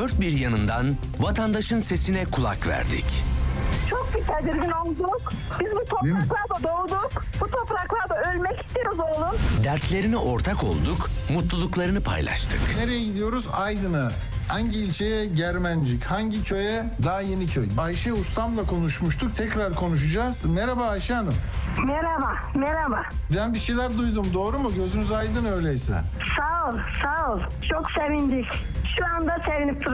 Dört bir yanından vatandaşın sesine kulak verdik. Çok bir tedirgin olduk. Biz bu topraklarda doğduk. Bu topraklarda ölmek isteriz oğlum. Dertlerine ortak olduk, mutluluklarını paylaştık. Nereye gidiyoruz? Aydın'a. Hangi ilçeye? Germencik. Hangi köye? Daha yeni köy. Ayşe ustamla konuşmuştuk. Tekrar konuşacağız. Merhaba Ayşe Hanım. Merhaba, merhaba. Ben bir şeyler duydum. Doğru mu? Gözünüz aydın öyleyse. Sağ ol, sağ ol. Çok sevindik. Şu anda sevinip.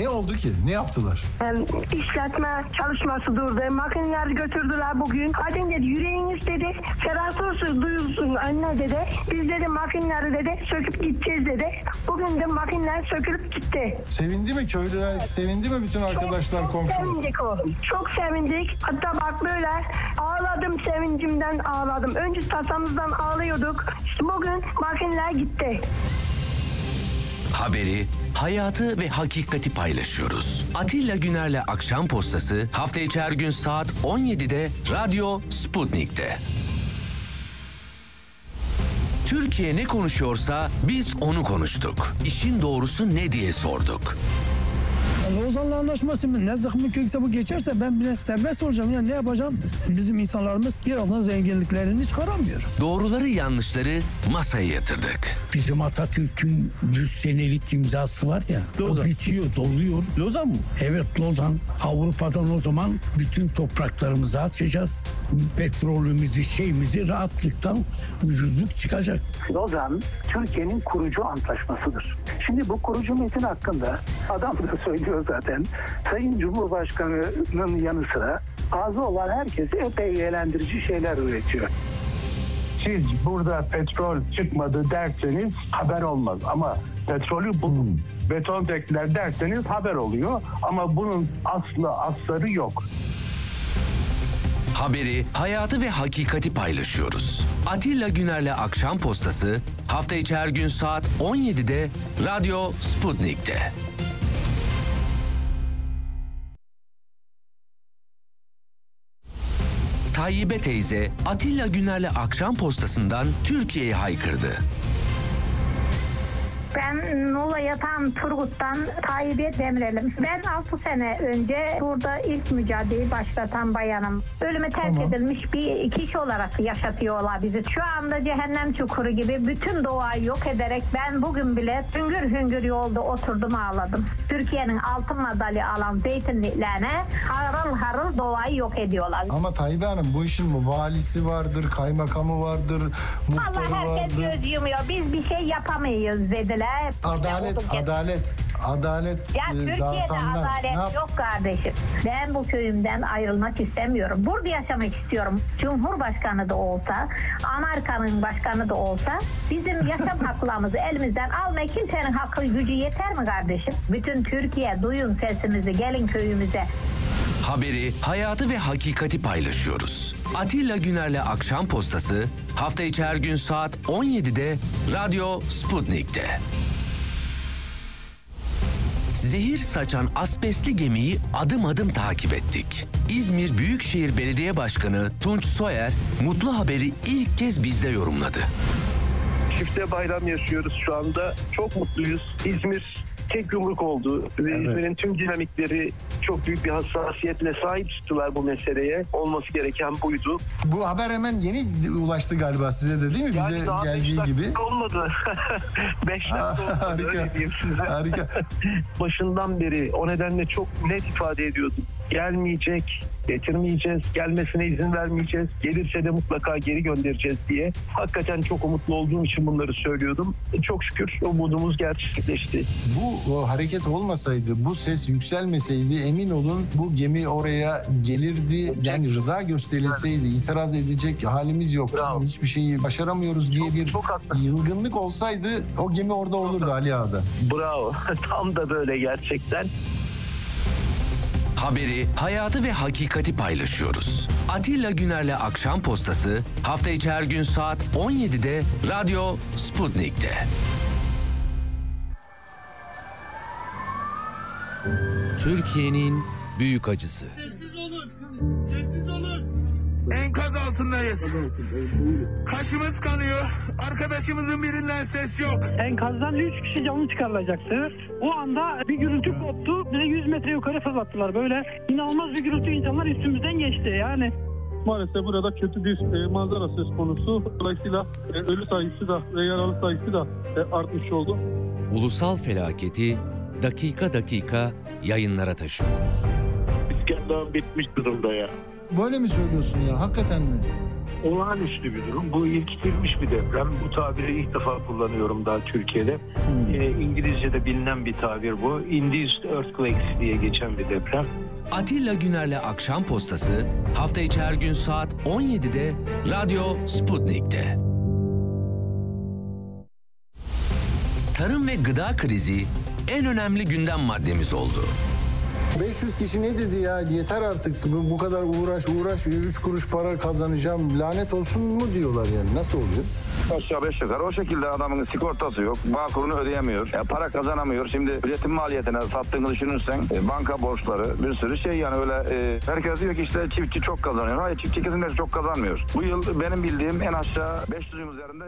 Ne oldu ki? Ne yaptılar? Yani işletme çalışması durdu. Makineleri götürdüler bugün. Hadi dedi yüreğiniz dedi. Ferah olsun duyulsun anne dedi. Biz dedi makineleri dedi söküp gideceğiz dedi. Bugün de makineler sökülüp gitti. Sevindi mi köylüler? Sevindi mi bütün arkadaşlar, çok, çok komşular? sevindik oğlum. Çok sevindik. Hatta bak böyle ağladım sevincimden ağladım. Önce tasamızdan ağlıyorduk. İşte bugün makineler gitti. Haberi, hayatı ve hakikati paylaşıyoruz. Atilla Güner'le Akşam Postası hafta içi her gün saat 17'de Radyo Sputnik'te. Türkiye ne konuşuyorsa biz onu konuştuk. İşin doğrusu ne diye sorduk. Lozan'la anlaşması mı? Ne zıkkımı kökse bu geçerse ben bile serbest olacağım. Ya ne yapacağım? Bizim insanlarımız birazdan zenginliklerini çıkaramıyor. Doğruları yanlışları masaya yatırdık. Bizim Atatürk'ün 100 senelik imzası var ya. O bitiyor, doluyor. Lozan mı? Evet Lozan. Avrupa'dan o zaman bütün topraklarımızı açacağız. Petrolümüzü, şeyimizi rahatlıktan ucuzluk çıkacak. Lozan Türkiye'nin kurucu antlaşmasıdır. Şimdi bu kurucu metin hakkında adam da söylüyor zaten. Sayın Cumhurbaşkanı'nın yanı sıra ağzı olan herkes epey eğlendirici şeyler üretiyor. siz burada petrol çıkmadı derseniz haber olmaz. Ama petrolü bulun, beton tekler derseniz haber oluyor. Ama bunun aslı asları yok. Haberi, hayatı ve hakikati paylaşıyoruz. Atilla Güner'le Akşam Postası hafta içi her gün saat 17'de Radyo Sputnik'te. Tayyibe teyze Atilla Güner'le Akşam Postası'ndan Türkiye'ye haykırdı. Ben Muğla Yatan Turgut'tan Tayyip'e Demirel'im. Ben 6 sene önce burada ilk mücadeleyi başlatan bayanım. Ölüme terk edilmiş bir kişi olarak yaşatıyorlar bizi. Şu anda cehennem çukuru gibi bütün doğayı yok ederek ben bugün bile hüngür hüngür yolda oturdum ağladım. Türkiye'nin altın madalya alan zeytinliklerine harıl harıl doğayı yok ediyorlar. Ama Tayyip Hanım bu işin mi valisi vardır, kaymakamı vardır, muhtarı Allah herkes vardır. göz yumuyor. Biz bir şey yapamayız dediler. Adalet, ya. adalet, adalet Ya e, Türkiye'de dağıtanlar. Ne adalet yap- yok kardeşim. Ben bu köyümden ayrılmak istemiyorum. Burada yaşamak istiyorum. Cumhurbaşkanı da olsa, Amerika'nın başkanı da olsa bizim yaşam haklarımızı elimizden almaya kimsenin hakkı gücü yeter mi kardeşim? Bütün Türkiye duyun sesimizi gelin köyümüze. Haberi, hayatı ve hakikati paylaşıyoruz. Atilla Güner'le Akşam Postası hafta içi her gün saat 17'de Radyo Sputnik'te. Zehir saçan asbestli gemiyi adım adım takip ettik. İzmir Büyükşehir Belediye Başkanı Tunç Soyer mutlu haberi ilk kez bizde yorumladı. Çifte bayram yaşıyoruz şu anda. Çok mutluyuz. İzmir tek yumruk oldu ve İzmir'in tüm dinamikleri çok büyük bir hassasiyetle sahip çıktılar bu meseleye. Olması gereken buydu. Bu haber hemen yeni ulaştı galiba size de değil mi? Bize Yani daha beş geldiği dakika gibi. olmadı. 5 dakika olmadı Harika. öyle diyeyim size. Harika. Başından beri o nedenle çok net ifade ediyordum. gelmeyecek, getirmeyeceğiz, gelmesine izin vermeyeceğiz, gelirse de mutlaka geri göndereceğiz diye. Hakikaten çok umutlu olduğum için bunları söylüyordum. E, Çok şükür umudumuz gerçekleşti. Bu o hareket olmasaydı, bu ses yükselmeseydi emin olun bu gemi oraya gelirdi. Yani rıza gösterilseydi itiraz edecek halimiz yok. Bravo. Hiçbir şeyi başaramıyoruz diye bir çok haklısın. yılgınlık olsaydı o gemi orada olurdu Ali Ağa'da. Bravo. Tam da böyle gerçekten. Haberi, hayatı ve hakikati paylaşıyoruz. Atilla Güner'le Akşam Postası hafta içi her gün saat 17'de Radyo Sputnik'te. Türkiye'nin büyük acısı. Altındayız. Kaşımız kanıyor. Arkadaşımızın birinden ses yok. Enkazdan 3 kişi canlı çıkarılacaktı. O anda bir gürültü koptu. Bize 100 metre yukarı fırlattılar. Böyle inanılmaz bir gürültü insanlar üstümüzden geçti yani. Maalesef burada kötü bir e, manzara söz konusu. Dolayısıyla e, ölü sayısı da ve yaralı sayısı da e, artmış oldu. Ulusal felaketi dakika dakika yayınlara taşıyoruz. İskender bitmiş durumda ya. Böyle mi söylüyorsun ya? Hakikaten mi? Olağanüstü bir durum. Bu irkitilmiş bir deprem. Bu tabiri ilk defa kullanıyorum daha Türkiye'de. Ee, İngilizce'de bilinen bir tabir bu. Induced Earthquakes diye geçen bir deprem. Atilla Güner'le Akşam Postası hafta içi her gün saat 17'de Radyo Sputnik'te. Tarım ve gıda krizi en önemli gündem maddemiz oldu. 500 kişi ne dedi ya? Yeter artık bu, kadar uğraş uğraş 3 kuruş para kazanacağım. Lanet olsun mu diyorlar yani? Nasıl oluyor? Aşağı beş yukarı o şekilde adamın sigortası yok. Bağkurunu ödeyemiyor. E, para kazanamıyor. Şimdi üretim maliyetine sattığını düşünürsen e, banka borçları bir sürü şey yani öyle e, herkes diyor ki işte çiftçi çok kazanıyor. Hayır çiftçi kesinlikle çok kazanmıyor. Bu yıl benim bildiğim en aşağı 500'ün üzerinde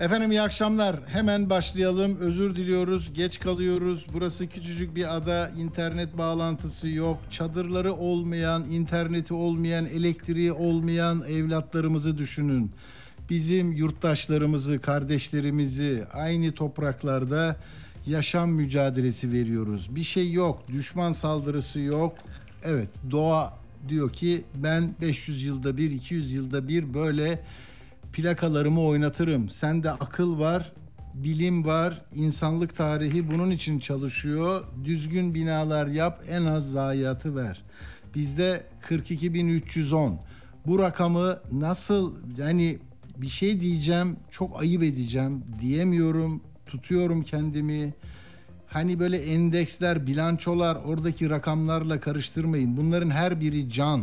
Efendim iyi akşamlar. Hemen başlayalım. Özür diliyoruz. Geç kalıyoruz. Burası küçücük bir ada. İnternet bağlantısı yok. Çadırları olmayan, interneti olmayan, elektriği olmayan evlatlarımızı düşünün. Bizim yurttaşlarımızı, kardeşlerimizi aynı topraklarda yaşam mücadelesi veriyoruz. Bir şey yok. Düşman saldırısı yok. Evet, doğa diyor ki ben 500 yılda bir, 200 yılda bir böyle plakalarımı oynatırım. Sende akıl var, bilim var, insanlık tarihi bunun için çalışıyor. Düzgün binalar yap, en az zayiatı ver. Bizde 42.310. Bu rakamı nasıl yani bir şey diyeceğim, çok ayıp edeceğim diyemiyorum. Tutuyorum kendimi. Hani böyle endeksler, bilançolar oradaki rakamlarla karıştırmayın. Bunların her biri can.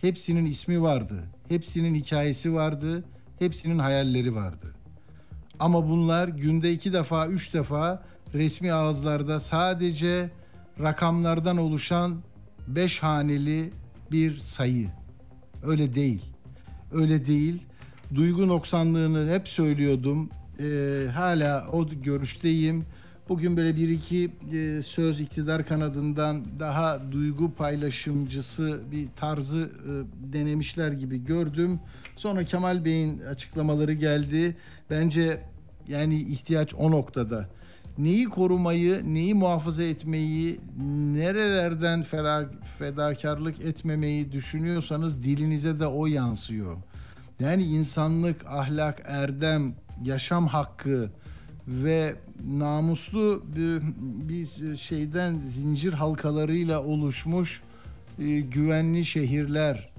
Hepsinin ismi vardı. Hepsinin hikayesi vardı. Hepsinin hayalleri vardı. Ama bunlar günde iki defa, üç defa resmi ağızlarda sadece rakamlardan oluşan beş haneli bir sayı. Öyle değil. Öyle değil. Duygu noksanlığını hep söylüyordum. Ee, hala o görüşteyim. Bugün böyle bir iki e, söz iktidar kanadından daha duygu paylaşımcısı bir tarzı e, denemişler gibi gördüm. Sonra Kemal Bey'in açıklamaları geldi. Bence yani ihtiyaç o noktada. Neyi korumayı, neyi muhafaza etmeyi, nerelerden fedakarlık etmemeyi düşünüyorsanız dilinize de o yansıyor. Yani insanlık, ahlak, erdem, yaşam hakkı ve namuslu bir, bir şeyden zincir halkalarıyla oluşmuş e, güvenli şehirler.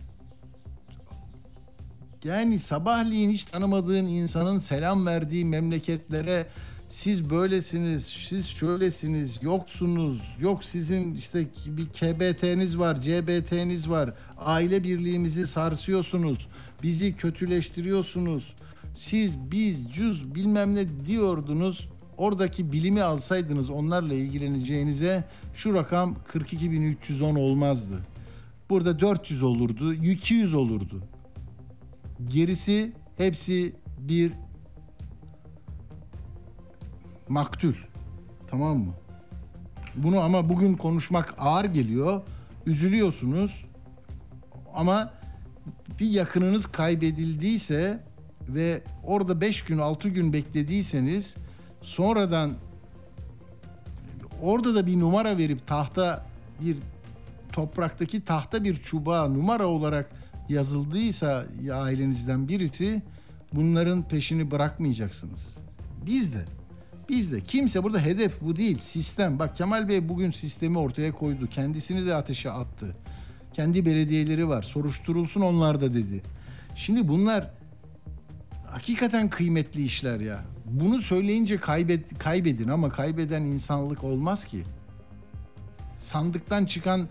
Yani sabahleyin hiç tanımadığın insanın selam verdiği memleketlere siz böylesiniz, siz şöylesiniz, yoksunuz, yok sizin işte bir KBT'niz var, CBT'niz var, aile birliğimizi sarsıyorsunuz, bizi kötüleştiriyorsunuz, siz, biz, cüz bilmem ne diyordunuz, oradaki bilimi alsaydınız onlarla ilgileneceğinize şu rakam 42.310 olmazdı. Burada 400 olurdu, 200 olurdu. Gerisi hepsi bir maktul. Tamam mı? Bunu ama bugün konuşmak ağır geliyor. Üzülüyorsunuz. Ama bir yakınınız kaybedildiyse ve orada 5 gün 6 gün beklediyseniz sonradan orada da bir numara verip tahta bir topraktaki tahta bir çubuğa numara olarak yazıldıysa ya ailenizden birisi bunların peşini bırakmayacaksınız. Biz de biz de kimse burada hedef bu değil sistem. Bak Kemal Bey bugün sistemi ortaya koydu. Kendisini de ateşe attı. Kendi belediyeleri var. Soruşturulsun onlar da dedi. Şimdi bunlar hakikaten kıymetli işler ya. Bunu söyleyince kaybet, kaybedin ama kaybeden insanlık olmaz ki. Sandıktan çıkan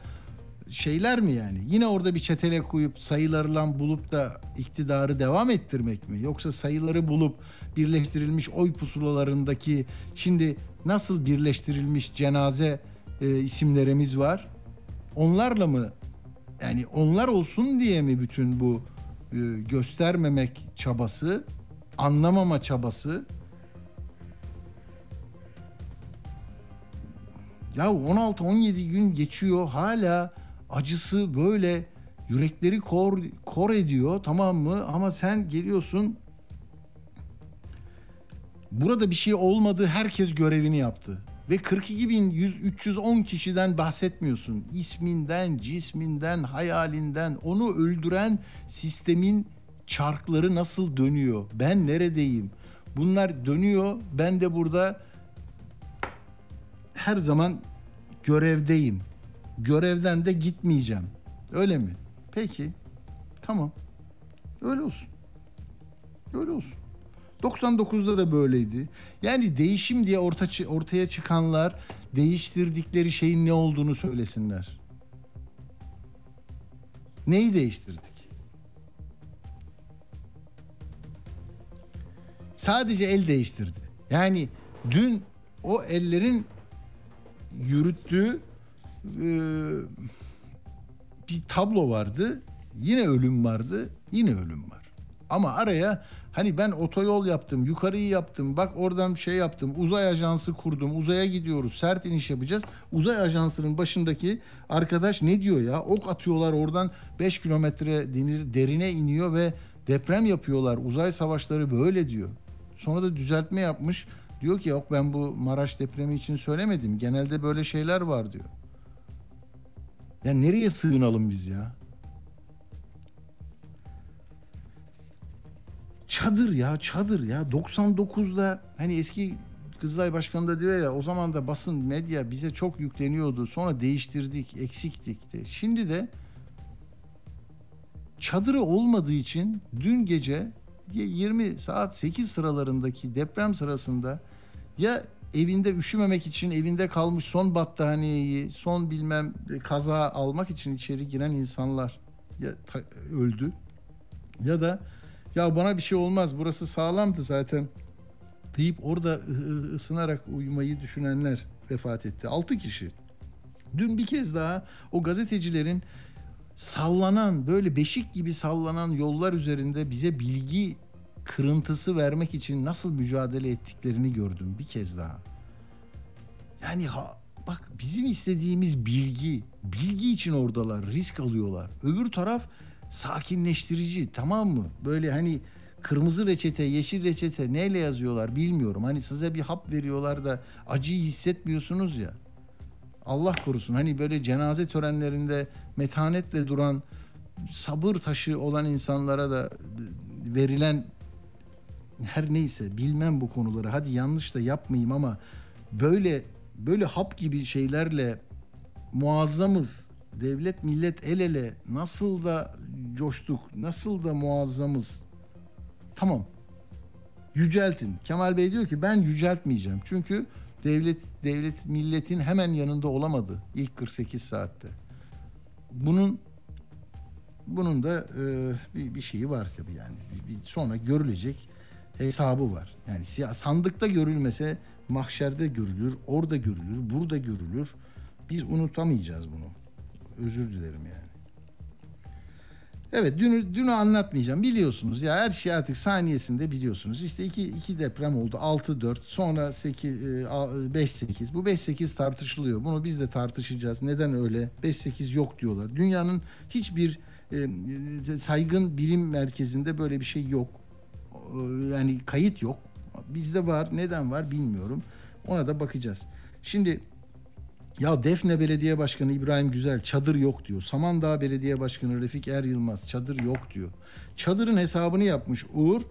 şeyler mi yani? Yine orada bir çetele koyup sayılarla bulup da iktidarı devam ettirmek mi? Yoksa sayıları bulup birleştirilmiş oy pusulalarındaki şimdi nasıl birleştirilmiş cenaze e, isimlerimiz var? Onlarla mı yani onlar olsun diye mi bütün bu e, göstermemek çabası, anlamama çabası? Ya 16-17 gün geçiyor hala acısı böyle yürekleri kor, kor ediyor tamam mı? Ama sen geliyorsun burada bir şey olmadı herkes görevini yaptı. Ve 42.310 kişiden bahsetmiyorsun. İsminden, cisminden, hayalinden onu öldüren sistemin çarkları nasıl dönüyor? Ben neredeyim? Bunlar dönüyor. Ben de burada her zaman görevdeyim. Görevden de gitmeyeceğim. Öyle mi? Peki. Tamam. Öyle olsun. Öyle olsun. 99'da da böyleydi. Yani değişim diye orta, ortaya çıkanlar değiştirdikleri şeyin ne olduğunu söylesinler. Neyi değiştirdik? Sadece el değiştirdi. Yani dün o ellerin yürüttüğü bir tablo vardı. Yine ölüm vardı. Yine ölüm var. Ama araya hani ben otoyol yaptım, yukarıyı yaptım, bak oradan bir şey yaptım, uzay ajansı kurdum, uzaya gidiyoruz, sert iniş yapacağız. Uzay ajansının başındaki arkadaş ne diyor ya? Ok atıyorlar oradan 5 kilometre derine iniyor ve deprem yapıyorlar. Uzay savaşları böyle diyor. Sonra da düzeltme yapmış. Diyor ki yok ben bu Maraş depremi için söylemedim. Genelde böyle şeyler var diyor. Ya nereye sığınalım biz ya? Çadır ya çadır ya 99'da hani eski Kızılay Başkanı da diyor ya o zaman da basın medya bize çok yükleniyordu. Sonra değiştirdik, eksiktik de. Şimdi de çadırı olmadığı için dün gece 20 saat 8 sıralarındaki deprem sırasında ya evinde üşümemek için evinde kalmış son battaniyeyi, son bilmem kaza almak için içeri giren insanlar ya ta, öldü ya da ya bana bir şey olmaz burası sağlamdı zaten deyip orada ısınarak uyumayı düşünenler vefat etti. 6 kişi. Dün bir kez daha o gazetecilerin sallanan böyle beşik gibi sallanan yollar üzerinde bize bilgi kırıntısı vermek için nasıl mücadele ettiklerini gördüm bir kez daha. Yani ha, bak bizim istediğimiz bilgi, bilgi için oradalar, risk alıyorlar. Öbür taraf sakinleştirici tamam mı? Böyle hani kırmızı reçete, yeşil reçete neyle yazıyorlar bilmiyorum. Hani size bir hap veriyorlar da acıyı hissetmiyorsunuz ya. Allah korusun hani böyle cenaze törenlerinde metanetle duran sabır taşı olan insanlara da verilen her neyse bilmem bu konuları. Hadi yanlış da yapmayayım ama böyle böyle hap gibi şeylerle muazzamız. Devlet millet el ele. Nasıl da coştuk nasıl da muazzamız. Tamam. Yüceltin. Kemal Bey diyor ki ben yüceltmeyeceğim. Çünkü devlet devlet milletin hemen yanında olamadı ilk 48 saatte. Bunun bunun da e, bir, bir şeyi var tabii yani. Bir, bir sonra görülecek hesabı var. Yani sandıkta görülmese mahşerde görülür, orada görülür, burada görülür. Biz unutamayacağız bunu. Özür dilerim yani. Evet dünü, dünü anlatmayacağım. Biliyorsunuz ya her şey artık saniyesinde biliyorsunuz. İşte iki, iki deprem oldu. 6-4 sonra 8, 5-8. Bu 5-8 tartışılıyor. Bunu biz de tartışacağız. Neden öyle? 5-8 yok diyorlar. Dünyanın hiçbir e, saygın bilim merkezinde böyle bir şey yok. Yani kayıt yok. Bizde var. Neden var bilmiyorum. Ona da bakacağız. Şimdi Ya Defne Belediye Başkanı İbrahim Güzel çadır yok diyor. Samandağ Belediye Başkanı Refik Er Yılmaz çadır yok diyor. Çadırın hesabını yapmış Uğur.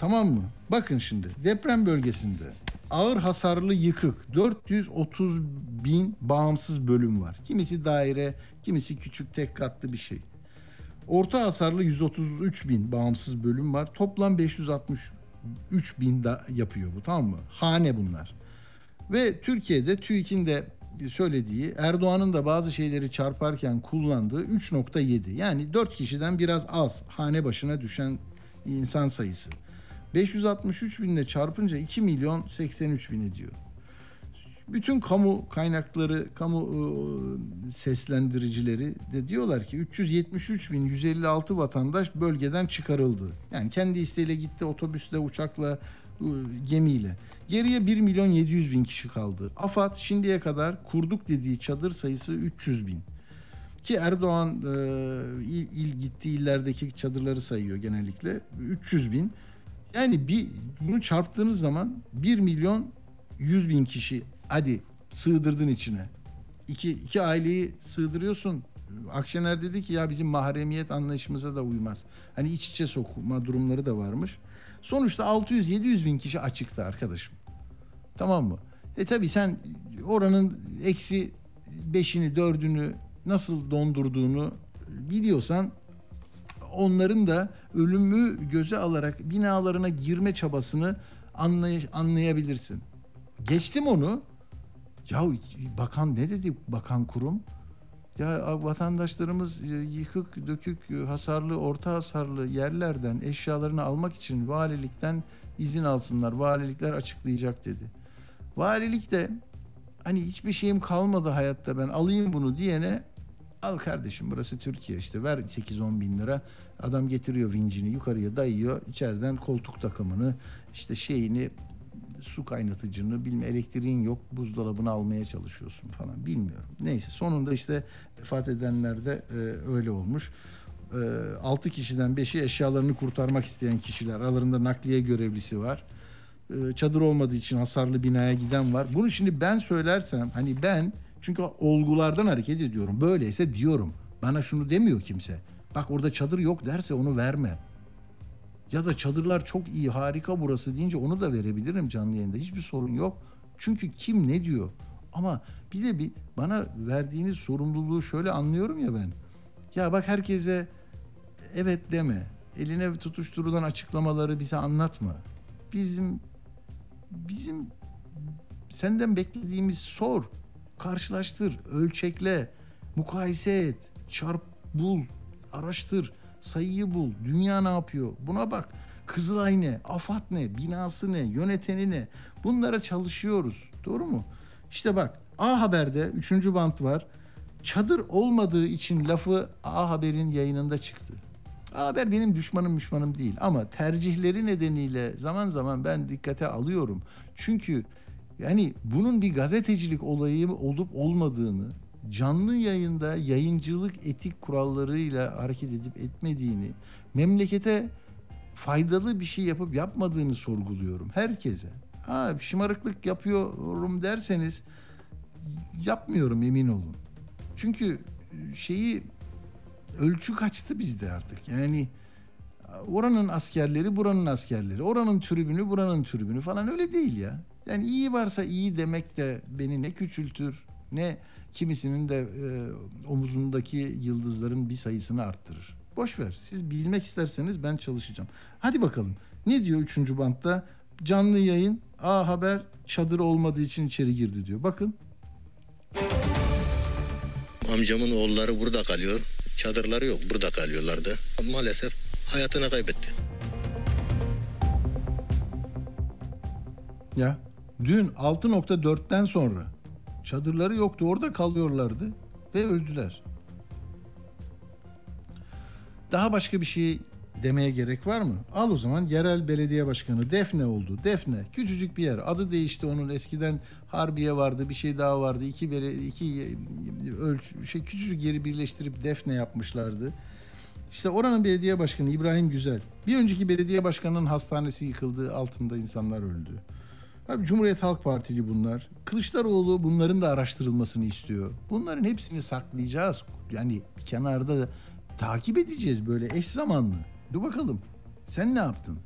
Tamam mı? Bakın şimdi deprem bölgesinde ağır hasarlı yıkık 430 bin bağımsız bölüm var. Kimisi daire, kimisi küçük tek katlı bir şey. Orta hasarlı 133 bin bağımsız bölüm var. Toplam 563 bin da yapıyor bu tamam mı? Hane bunlar. Ve Türkiye'de TÜİK'in de söylediği Erdoğan'ın da bazı şeyleri çarparken kullandığı 3.7 yani 4 kişiden biraz az hane başına düşen insan sayısı. 563 binle çarpınca 2 milyon 83 bin ediyor. Bütün kamu kaynakları, kamu e, seslendiricileri de diyorlar ki 373 bin 156 vatandaş bölgeden çıkarıldı. Yani kendi isteğiyle gitti otobüsle, uçakla, e, gemiyle. Geriye 1 milyon 700 bin kişi kaldı. AFAD şimdiye kadar kurduk dediği çadır sayısı 300 bin. Ki Erdoğan e, il, il gittiği illerdeki çadırları sayıyor genellikle. 300 bin. Yani bir bunu çarptığınız zaman 1 milyon 100 bin kişi hadi sığdırdın içine. İki, iki aileyi sığdırıyorsun. Akşener dedi ki ya bizim mahremiyet anlayışımıza da uymaz. Hani iç içe sokma durumları da varmış. Sonuçta 600-700 bin kişi açıkta arkadaşım. Tamam mı? E tabi sen oranın eksi beşini dördünü nasıl dondurduğunu biliyorsan onların da ölümü göze alarak binalarına girme çabasını anlay anlayabilirsin. Geçtim onu. Ya bakan ne dedi bakan kurum? Ya vatandaşlarımız yıkık, dökük, hasarlı, orta hasarlı yerlerden eşyalarını almak için valilikten izin alsınlar. Valilikler açıklayacak dedi. Valilik de hani hiçbir şeyim kalmadı hayatta ben alayım bunu diyene al kardeşim burası Türkiye işte ver 8-10 bin lira adam getiriyor vincini yukarıya dayıyor içeriden koltuk takımını işte şeyini su kaynatıcını bilme elektriğin yok buzdolabını almaya çalışıyorsun falan bilmiyorum. Neyse sonunda işte vefat edenler de e, öyle olmuş. E, 6 kişiden 5'i eşyalarını kurtarmak isteyen kişiler aralarında nakliye görevlisi var. E, çadır olmadığı için hasarlı binaya giden var. Bunu şimdi ben söylersem hani ben çünkü olgulardan hareket ediyorum. Böyleyse diyorum. Bana şunu demiyor kimse. Bak orada çadır yok derse onu verme. Ya da çadırlar çok iyi, harika burası deyince onu da verebilirim canlı yayında. Hiçbir sorun yok. Çünkü kim ne diyor? Ama bir de bir bana verdiğiniz sorumluluğu şöyle anlıyorum ya ben. Ya bak herkese evet deme. Eline tutuşturulan açıklamaları bize anlatma. Bizim bizim senden beklediğimiz sor, karşılaştır, ölçekle, mukayese et, çarp, bul, araştır sayıyı bul. Dünya ne yapıyor? Buna bak. Kızılay ne? AFAD ne? Binası ne? Yöneteni ne? Bunlara çalışıyoruz. Doğru mu? İşte bak A Haber'de 3. bant var. Çadır olmadığı için lafı A Haber'in yayınında çıktı. A Haber benim düşmanım düşmanım değil ama tercihleri nedeniyle zaman zaman ben dikkate alıyorum. Çünkü yani bunun bir gazetecilik olayı olup olmadığını canlı yayında yayıncılık etik kurallarıyla hareket edip etmediğini, memlekete faydalı bir şey yapıp yapmadığını sorguluyorum herkese. Ha şımarıklık yapıyorum derseniz yapmıyorum emin olun. Çünkü şeyi ölçü kaçtı bizde artık. Yani oranın askerleri buranın askerleri, oranın tribünü buranın tribünü falan öyle değil ya. Yani iyi varsa iyi demek de beni ne küçültür ne kimisinin de e, omuzundaki yıldızların bir sayısını arttırır. Boş ver. Siz bilmek isterseniz ben çalışacağım. Hadi bakalım. Ne diyor 3. bantta? Canlı yayın A Haber çadır olmadığı için içeri girdi diyor. Bakın. Amcamın oğulları burada kalıyor. Çadırları yok. Burada kalıyorlardı. Maalesef hayatını kaybetti. Ya dün 6.4'ten sonra çadırları yoktu. Orada kalıyorlardı ve öldüler. Daha başka bir şey demeye gerek var mı? Al o zaman yerel belediye başkanı Defne oldu. Defne küçücük bir yer. Adı değişti onun. Eskiden Harbiye vardı, bir şey daha vardı. İki bere, iki ölç şey küçücük yeri birleştirip Defne yapmışlardı. İşte oranın belediye başkanı İbrahim Güzel. Bir önceki belediye başkanının hastanesi yıkıldı, altında insanlar öldü. Abi Cumhuriyet Halk Partili bunlar. Kılıçdaroğlu bunların da araştırılmasını istiyor. Bunların hepsini saklayacağız. Yani bir kenarda takip edeceğiz böyle eş zamanlı. Dur bakalım. Sen ne yaptın?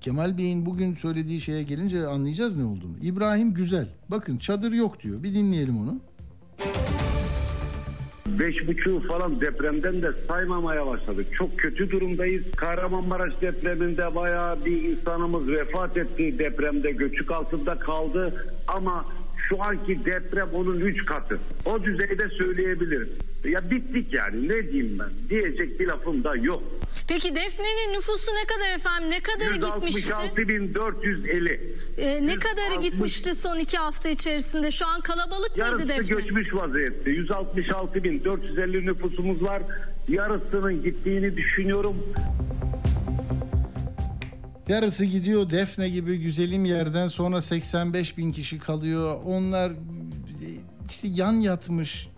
Kemal Bey'in bugün söylediği şeye gelince anlayacağız ne olduğunu. İbrahim Güzel. Bakın çadır yok diyor. Bir dinleyelim onu. Beş buçuğu falan depremden de saymamaya başladık. Çok kötü durumdayız. Kahramanmaraş depreminde bayağı bir insanımız vefat etti. Depremde göçük altında kaldı. Ama şu anki deprem onun üç katı. O düzeyde söyleyebilirim. Ya bittik yani ne diyeyim ben. Diyecek bir lafım da yok. Peki Defne'nin nüfusu ne kadar efendim? Ne kadarı gitmişti? 166.450. Ee, ne kadarı gitmişti son iki hafta içerisinde? Şu an kalabalık mıydı Yarısı Defne? göçmüş vaziyette. 166.450 nüfusumuz var. Yarısının gittiğini düşünüyorum. Yarısı gidiyor Defne gibi güzelim yerden sonra 85 bin kişi kalıyor. Onlar işte yan yatmış,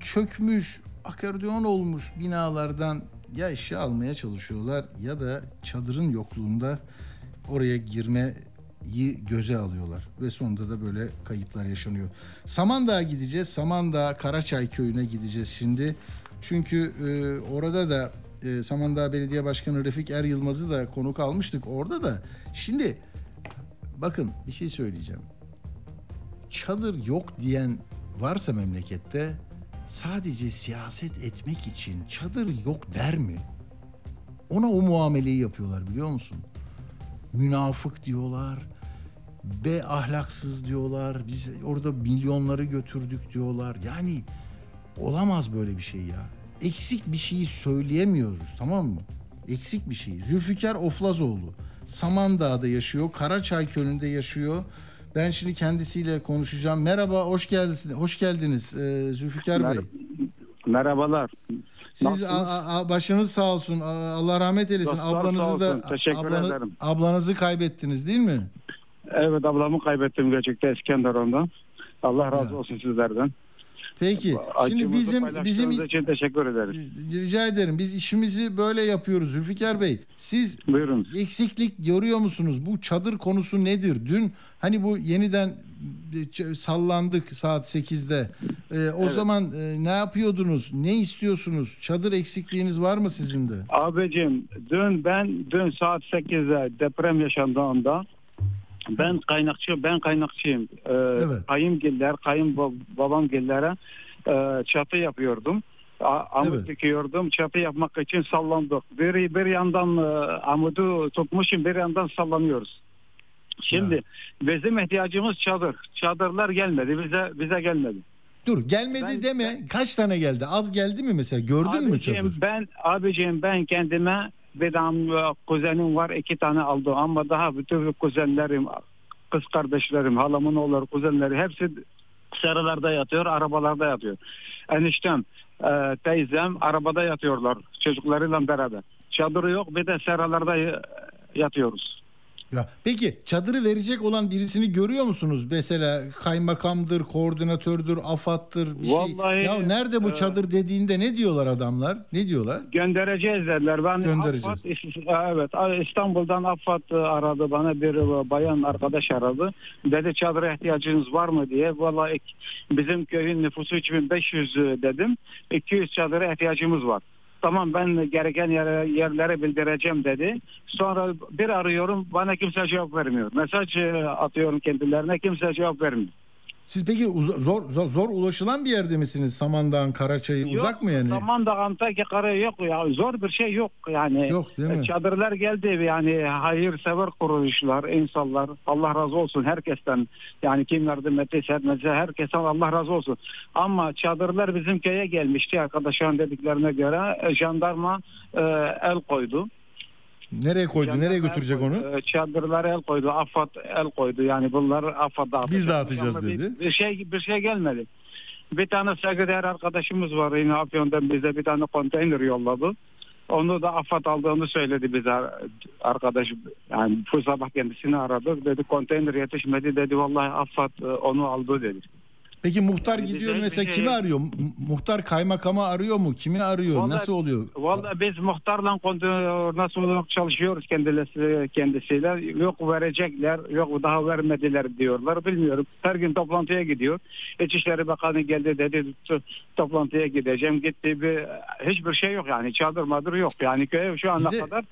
çökmüş, akordeon olmuş binalardan ya eşya almaya çalışıyorlar ya da çadırın yokluğunda oraya girmeyi göze alıyorlar. Ve sonunda da böyle kayıplar yaşanıyor. Samandağ'a gideceğiz. Samandağ Karaçay köyüne gideceğiz şimdi. Çünkü e, orada da e, Samandağ Belediye Başkanı Refik Er Yılmaz'ı da konuk almıştık orada da. Şimdi bakın bir şey söyleyeceğim. Çadır yok diyen varsa memlekette sadece siyaset etmek için çadır yok der mi? Ona o muameleyi yapıyorlar biliyor musun? Münafık diyorlar. Be ahlaksız diyorlar. Biz orada milyonları götürdük diyorlar. Yani olamaz böyle bir şey ya. Eksik bir şeyi söyleyemiyoruz tamam mı? Eksik bir şey. Zülfikar Oflazoğlu Samandağ'da yaşıyor. Karaçay Kölü'nde yaşıyor. Ben şimdi kendisiyle konuşacağım. Merhaba, hoş geldiniz. Hoş geldiniz ee, Zülfikar Bey. Merhabalar. Siz a- a- başınız sağ olsun. Allah rahmet eylesin. Dostlar Ablanızı da. Teşekkür ablanı- ederim. ablanızı kaybettiniz değil mi? Evet ablamı kaybettim gerçekten İskenderun'dan. Allah razı Ya. olsun sizlerden. Peki. Şimdi bizim bizim için teşekkür ederiz. rica ederim. Biz işimizi böyle yapıyoruz Zülfikar Bey. Siz Buyurun. eksiklik görüyor musunuz? Bu çadır konusu nedir? Dün hani bu yeniden sallandık saat 8'de. Ee, o Evet. zaman e, ne yapıyordunuz? Ne istiyorsunuz? Çadır eksikliğiniz var mı sizin de? Abicim dün ben dün saat 8'de deprem yaşandığında ben kaynakçı ben kaynakçıyım. Ee, Evet. Kayıngiller, kayın babamgillere e, çatı yapıyordum. A- Amut Evet. dikiyordum. Çatı yapmak için sallandık. Bir, bir yandan e, amudu tutmuşum bir yandan sallanıyoruz. Şimdi bizim ihtiyacımız çadır. Çadırlar gelmedi. Bize bize gelmedi. Dur gelmedi deme. Kaç tane geldi? Az geldi mi mesela? Gördün mü Abiciğim, çadır? Ben abiciğim ben kendime tane e, kuzenim var iki tane aldım ama daha bütün kuzenlerim kız kardeşlerim halamın oğulları kuzenleri hepsi sarılarda yatıyor arabalarda yatıyor. Eniştem e, teyzem arabada yatıyorlar çocuklarıyla beraber. Çadırı yok bir de seralarda y- yatıyoruz. Ya peki çadırı verecek olan birisini görüyor musunuz? Mesela kaymakamdır, koordinatördür, afattır bir şey. Vallahi, Ya nerede bu e, çadır dediğinde ne diyorlar adamlar? Ne diyorlar? Göndereceğiz dediler. Ben Göndereceğiz. Affat, evet İstanbul'dan Affat aradı bana bir bayan arkadaş aradı. Dedi çadıra ihtiyacınız var mı diye. Vallahi bizim köyün nüfusu 3500 dedim. 200 çadıra ihtiyacımız var. Tamam ben gereken yere, yerlere bildireceğim dedi. Sonra bir arıyorum bana kimse cevap vermiyor. Mesaj e, atıyorum kendilerine kimse cevap vermiyor. Siz peki uza- zor zor, zor ulaşılan bir yerde misiniz? Samandağ'ın, Karaçay'ı uzak mı yani? Zaman da Antakya Kara yok ya zor bir şey yok yani. Yok, değil mi? Çadırlar geldi yani hayırsever kuruluşlar, insanlar Allah razı olsun herkesten yani kim yardım ettiyse herkesten Allah razı olsun. Ama çadırlar bizim köye gelmişti arkadaşların dediklerine göre e, jandarma e, el koydu. Nereye koydu? Nereye götürecek onu? E, Çadırlara el koydu. Afat el koydu. Yani bunlar Afat dağıtacak. Biz dağıtacağız Ama bir- dedi. Bir şey bir şey gelmedi. Bir tane sekreter arkadaşımız var yine Afyon'dan bize bir tane konteyner yolladı. Onu da AFAD aldığını söyledi bize arkadaş. Yani bu sabah kendisini aradı. Dedi konteyner yetişmedi dedi. Vallahi AFAD e, onu aldı dedi. Peki muhtar Yani gidiyor mesela hiçbir kimi şey- arıyor? Muhtar kaymakamı arıyor mu? Kimi arıyor? Vallahi- Nasıl oluyor? Vallahi biz muhtarla koordinasyon olarak çalışıyoruz kendisi, kendisiyle. Yok verecekler, yok daha vermediler diyorlar. Bilmiyorum. Her gün toplantıya gidiyor. İçişleri Bakanı geldi dedi "To- toplantıya gideceğim. Gitti bir hiçbir şey yok yani. Çadır madır yok. Yani köye şu ana de- kadar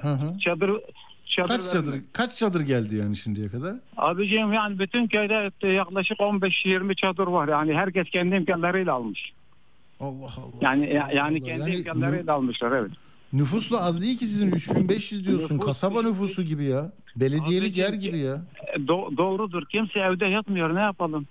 Hı hı. çadır çadır Kaç çadır vermiyor. kaç çadır geldi yani şimdiye kadar? Abiciğim yani bütün köyde yaklaşık 15-20 çadır var. Yani herkes kendi imkanlarıyla almış. Allah Allah. Yani ya- yani Allah. kendi Yani imkanlarıyla almışlar evet. Nüfus da az değil ki sizin 3500 diyorsun. Nüfus- Kasaba nüfusu gibi ya. Belediyelik Abicim, yer gibi ya. Do- doğrudur. Kimse evde yatmıyor. Ne yapalım?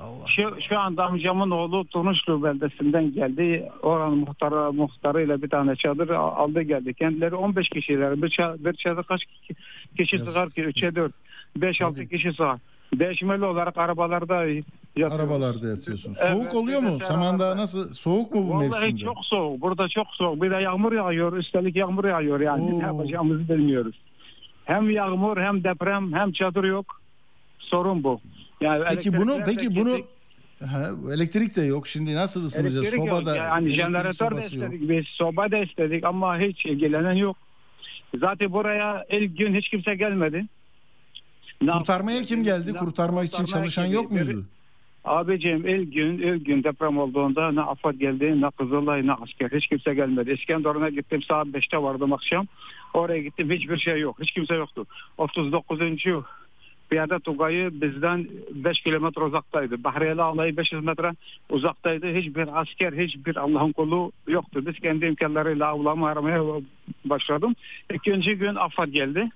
Allah. Şu, şu anda amcamın oğlu Tunuşlu beldesinden geldi. Oranın muhtarı, muhtarıyla bir tane çadır al- aldı geldi. Kendileri 15 kişiler. Bir, ça- bir çadır kaç ki- kişi Yazık. sığar ki? 3'e 4. 5-6 kişi sığar. Değişmeli olarak arabalarda yatıyor. Arabalarda yatıyorsun. Evet, Soğuk oluyor mu? Samandağ nasıl? Soğuk mu bu Vallahi mevsimde? çok soğuk. Burada çok soğuk. Bir de yağmur yağıyor. Üstelik yağmur yağıyor yani. Oo. Ne yapacağımızı bilmiyoruz. Hem yağmur hem deprem hem çadır yok. Sorun bu. Yani Peki bunu peki bunu. Ha, elektrik de yok. Şimdi nasıl ısınacağız? Elektrik Soba yok. da yani jeneratör de sobası yok. istedik biz soba da istedik ama hiç ilgilenen yok. Zaten buraya ilk gün hiç kimse gelmedi. Ne Kurtarmaya kim geldi? Ne- Kurtarmak için çalışan yok muydu? Abiciğim ilk gün ilk gün deprem olduğunda ne AFAD geldi ne Kızılay ne asker hiç kimse gelmedi. İskenderun'a gittim saat 5'te vardım akşam. Oraya gittim hiçbir şey yok. Hiç kimse yoktu. 39. Piyade Tugay'ı bizden 5 kilometre uzaktaydı. Bahriyeli Alayı 500 metre uzaktaydı. Hiçbir asker, hiçbir Allah'ın kulu yoktu. Biz kendi imkanlarıyla avlamı aramaya başladım. İkinci gün AFAD geldi.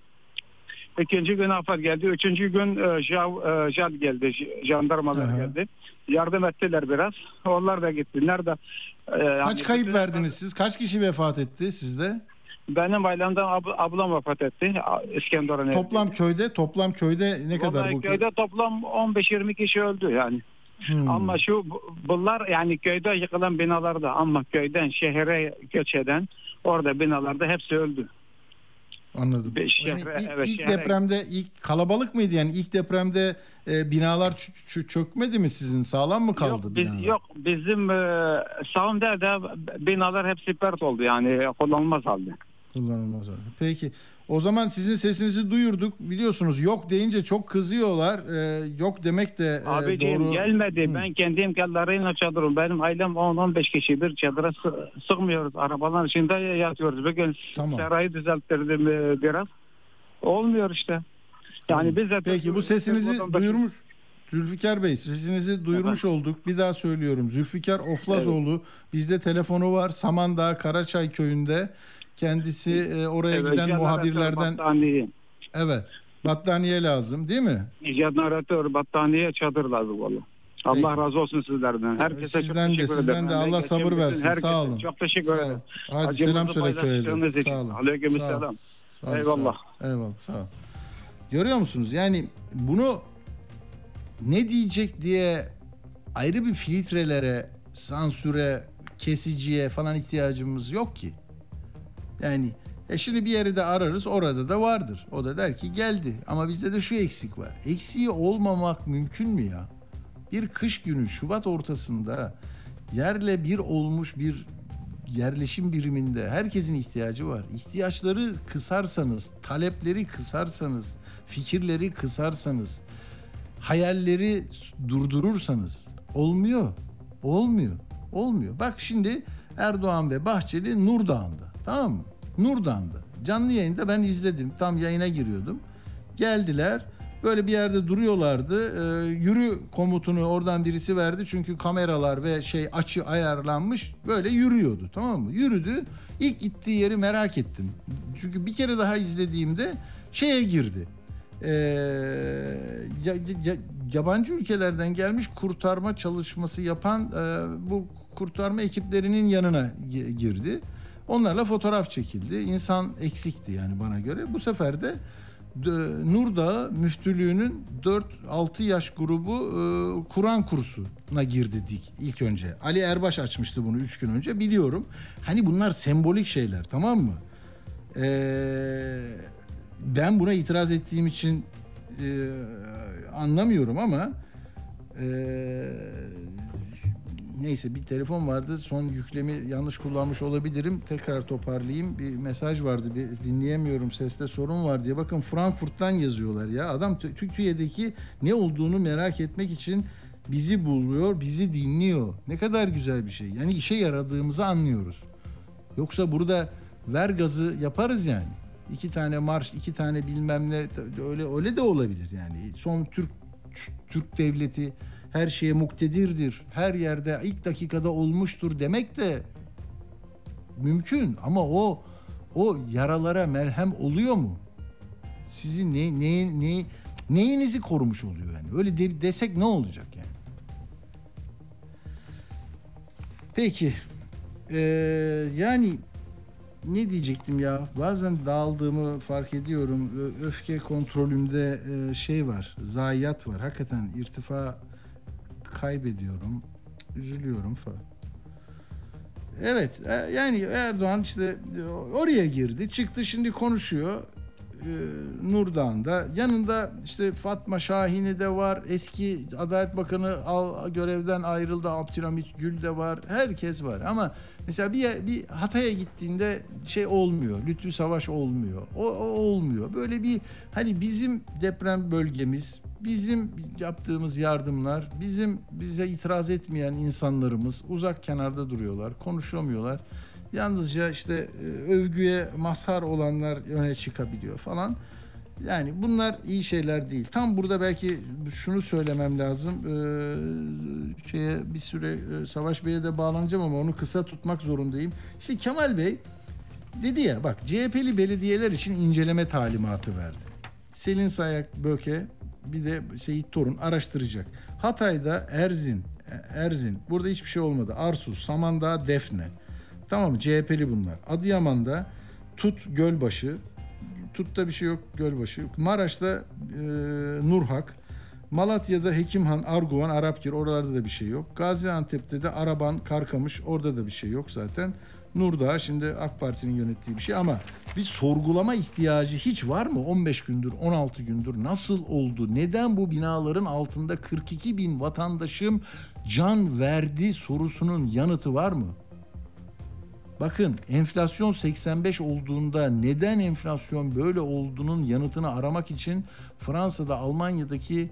İkinci gün AFAD geldi. Üçüncü gün e, JAV, e, JAD geldi. Jandarmalar Aha. geldi. Yardım ettiler biraz. Onlar da gitti. Nerede? e, Kaç kayıp verdiniz siz? Kaç kişi vefat etti sizde? Benim ailemden ab- ablam vefat etti. İskenderun'a. Toplam köyde, toplam köyde ne kadar Vallahi bu? köyde toplam 15-20 kişi öldü yani. Hmm. Ama şu bu- bunlar yani köyde yıkılan binalarda ama köyden şehre göç eden orada binalarda hepsi öldü. Anladım. Bir şehre- Yani ilk, evet, ilk şehre- depremde ilk kalabalık mıydı yani ilk depremde e, binalar ç- ç- çökmedi mi sizin? Sağlam mı kaldı Yok, biz, binalar? yok bizim e, da binalar hepsi pert oldu yani kullanılmaz halde. Kullanılmaz. Peki. O zaman sizin sesinizi duyurduk. Biliyorsunuz yok deyince çok kızıyorlar. Ee, yok demek de e, Abiciğim doğru. gelmedi. Ben kendi imkanlarıyla çadırım. Benim ailem 10-15 kişi bir çadıra sı- sığmıyoruz. Arabaların içinde yatıyoruz. Bugün Tamam. serayı düzelttirdim e, biraz. Olmuyor işte. Yani biz de Peki bu sesinizi duyurmuş. Zülfikar Bey sesinizi duyurmuş olduk. Bir daha söylüyorum. Zülfikar Oflazoğlu bizde telefonu var. Samandağ Karaçay köyünde. Kendisi e, oraya Evet, giden muhabirlerden Battaniye. evet. Battaniye lazım değil mi? Jeneratör, battaniye, çadır lazım valla. Allah razı olsun sizlerden. Herkese Sizden çok de teşekkür sizden ederim. de Allah sabır versin. herkese Sağ olun. Çok teşekkür ederim. Hadi Acımızı selam söyle de. için. Sağ olun. Aleyküm Sağ olun. selam. Sağ olun, Eyvallah. Sağ olun. Eyvallah. Sağ olun. Görüyor musunuz? Yani bunu ne diyecek diye ayrı bir filtrelere, sansüre, kesiciye falan ihtiyacımız yok ki. Yani e şimdi bir yeri de ararız orada da vardır. O da der ki geldi ama bizde de şu eksik var. Eksiği olmamak mümkün mü ya? Bir kış günü Şubat ortasında yerle bir olmuş bir yerleşim biriminde herkesin ihtiyacı var. İhtiyaçları kısarsanız, talepleri kısarsanız, fikirleri kısarsanız, hayalleri durdurursanız olmuyor. Olmuyor. Olmuyor. Bak şimdi Erdoğan ve Bahçeli Nurdağ'ında. Tamam mı? Nurdağ'ında. Canlı yayında ben izledim. Tam yayına giriyordum. Geldiler. Böyle bir yerde duruyorlardı. Ee, yürü komutunu oradan birisi verdi. Çünkü kameralar ve şey açı ayarlanmış. Böyle yürüyordu. Tamam mı? Yürüdü. İlk gittiği yeri merak ettim. Çünkü bir kere daha izlediğimde şeye girdi. Ee, ya- ya- yabancı ülkelerden gelmiş kurtarma çalışması yapan e, bu kurtarma ekiplerinin yanına gi- girdi. Onlarla fotoğraf çekildi. İnsan eksikti yani bana göre. Bu sefer de D- Nurdağ müftülüğünün 4-6 yaş grubu e, Kur'an kursuna girdi dik ilk önce. Ali Erbaş açmıştı bunu 3 gün önce biliyorum. Hani bunlar sembolik şeyler tamam mı? Ee, ben buna itiraz ettiğim için e, anlamıyorum ama Ee, neyse bir telefon vardı. Son yüklemi yanlış kullanmış olabilirim. Tekrar toparlayayım. Bir mesaj vardı. Bir dinleyemiyorum. Seste sorun var diye. Bakın Frankfurt'tan yazıyorlar ya. Adam Türkiye'deki ne olduğunu merak etmek için bizi buluyor, bizi dinliyor. Ne kadar güzel bir şey. Yani işe yaradığımızı anlıyoruz. Yoksa burada ver gazı yaparız yani. İki tane marş, iki tane bilmem ne öyle öyle de olabilir yani. Son Türk Türk devleti her şeye muktedirdir. Her yerde ilk dakikada olmuştur demek de mümkün ama o o yaralara merhem oluyor mu? Sizin ne ne ne neyinizi korumuş oluyor yani? Öyle de, desek ne olacak yani? Peki. Ee, yani ne diyecektim ya? Bazen dağıldığımı fark ediyorum. Öfke kontrolümde şey var. Zayiat var. Hakikaten irtifa kaybediyorum. Üzülüyorum falan. Evet yani Erdoğan işte oraya girdi. Çıktı şimdi konuşuyor. Nurdağ'ında. Yanında işte Fatma Şahin'i de var. Eski Adalet Bakanı al, görevden ayrıldı. Abdülhamit Gül de var. Herkes var. Ama mesela bir, bir Hatay'a gittiğinde şey olmuyor. Lütfü Savaş olmuyor. O, o olmuyor. Böyle bir hani bizim deprem bölgemiz, bizim yaptığımız yardımlar, bizim bize itiraz etmeyen insanlarımız uzak kenarda duruyorlar, konuşamıyorlar. Yalnızca işte övgüye mazhar olanlar öne çıkabiliyor falan. Yani bunlar iyi şeyler değil. Tam burada belki şunu söylemem lazım. Ee, şeye bir süre Savaş Bey'e de bağlanacağım ama onu kısa tutmak zorundayım. İşte Kemal Bey dedi ya bak CHP'li belediyeler için inceleme talimatı verdi. Selin Sayak Böke bir de Seyit Torun araştıracak. Hatay'da Erzin, Erzin burada hiçbir şey olmadı. Arsus, Samandağ, Defne. Tamam? CHP'li bunlar. Adıyaman'da Tut Gölbaşı. Tut'ta bir şey yok Gölbaşı. Maraş'ta e, Nurhak. Malatya'da Hekimhan, Arguvan, Arapkir oralarda da bir şey yok. Gaziantep'te de Araban, Karkamış orada da bir şey yok zaten. Nurdağ şimdi AK Parti'nin yönettiği bir şey ama bir sorgulama ihtiyacı hiç var mı? 15 gündür, 16 gündür nasıl oldu? Neden bu binaların altında 42 bin vatandaşım can verdi sorusunun yanıtı var mı? Bakın enflasyon 85 olduğunda neden enflasyon böyle olduğunun yanıtını aramak için Fransa'da, Almanya'daki e,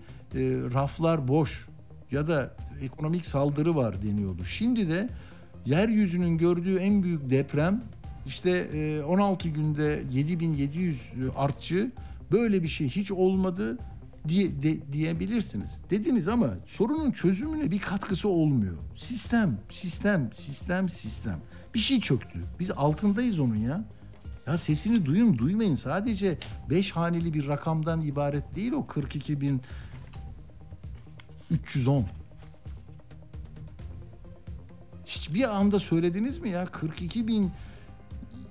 raflar boş ya da ekonomik saldırı var deniyordu. Şimdi de yeryüzünün gördüğü en büyük deprem işte e, 16 günde 7700 artçı böyle bir şey hiç olmadı diye de, diyebilirsiniz. Dediniz ama sorunun çözümüne bir katkısı olmuyor. Sistem, sistem, sistem, sistem. Bir şey çöktü. Biz altındayız onun ya. Ya sesini duyun duymayın. Sadece 5 haneli bir rakamdan ibaret değil o 42 bin 310. Hiçbir anda söylediniz mi ya? 42 bin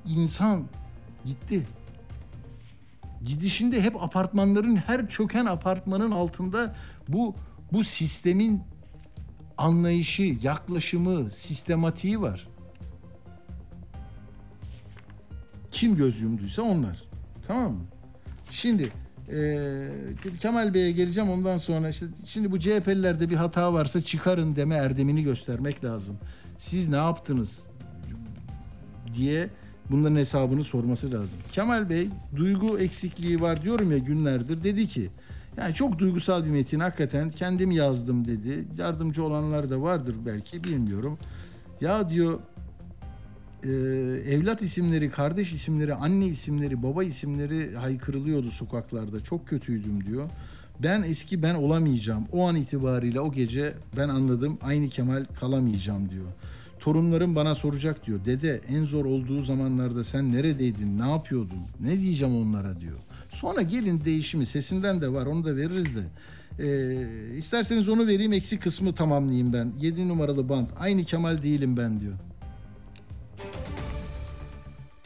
insan gitti. Gidişinde hep apartmanların her çöken apartmanın altında bu bu sistemin anlayışı, yaklaşımı, sistematiği var. Kim göz yumduysa onlar. Tamam mı? Şimdi e, Kemal Bey'e geleceğim ondan sonra işte şimdi bu CHP'lilerde bir hata varsa çıkarın deme erdemini göstermek lazım. Siz ne yaptınız diye bunların hesabını sorması lazım. Kemal Bey duygu eksikliği var diyorum ya günlerdir dedi ki yani çok duygusal bir metin hakikaten kendim yazdım dedi. Yardımcı olanlar da vardır belki bilmiyorum. Ya diyor e, evlat isimleri, kardeş isimleri, anne isimleri, baba isimleri haykırılıyordu sokaklarda. Çok kötüydüm diyor. Ben eski ben olamayacağım. O an itibariyle o gece ben anladım aynı Kemal kalamayacağım diyor. Torunlarım bana soracak diyor. Dede en zor olduğu zamanlarda sen neredeydin, ne yapıyordun, ne diyeceğim onlara diyor. Sonra gelin değişimi sesinden de var onu da veririz de. Ee, isterseniz onu vereyim eksik kısmı tamamlayayım ben. 7 numaralı band. Aynı Kemal değilim ben diyor.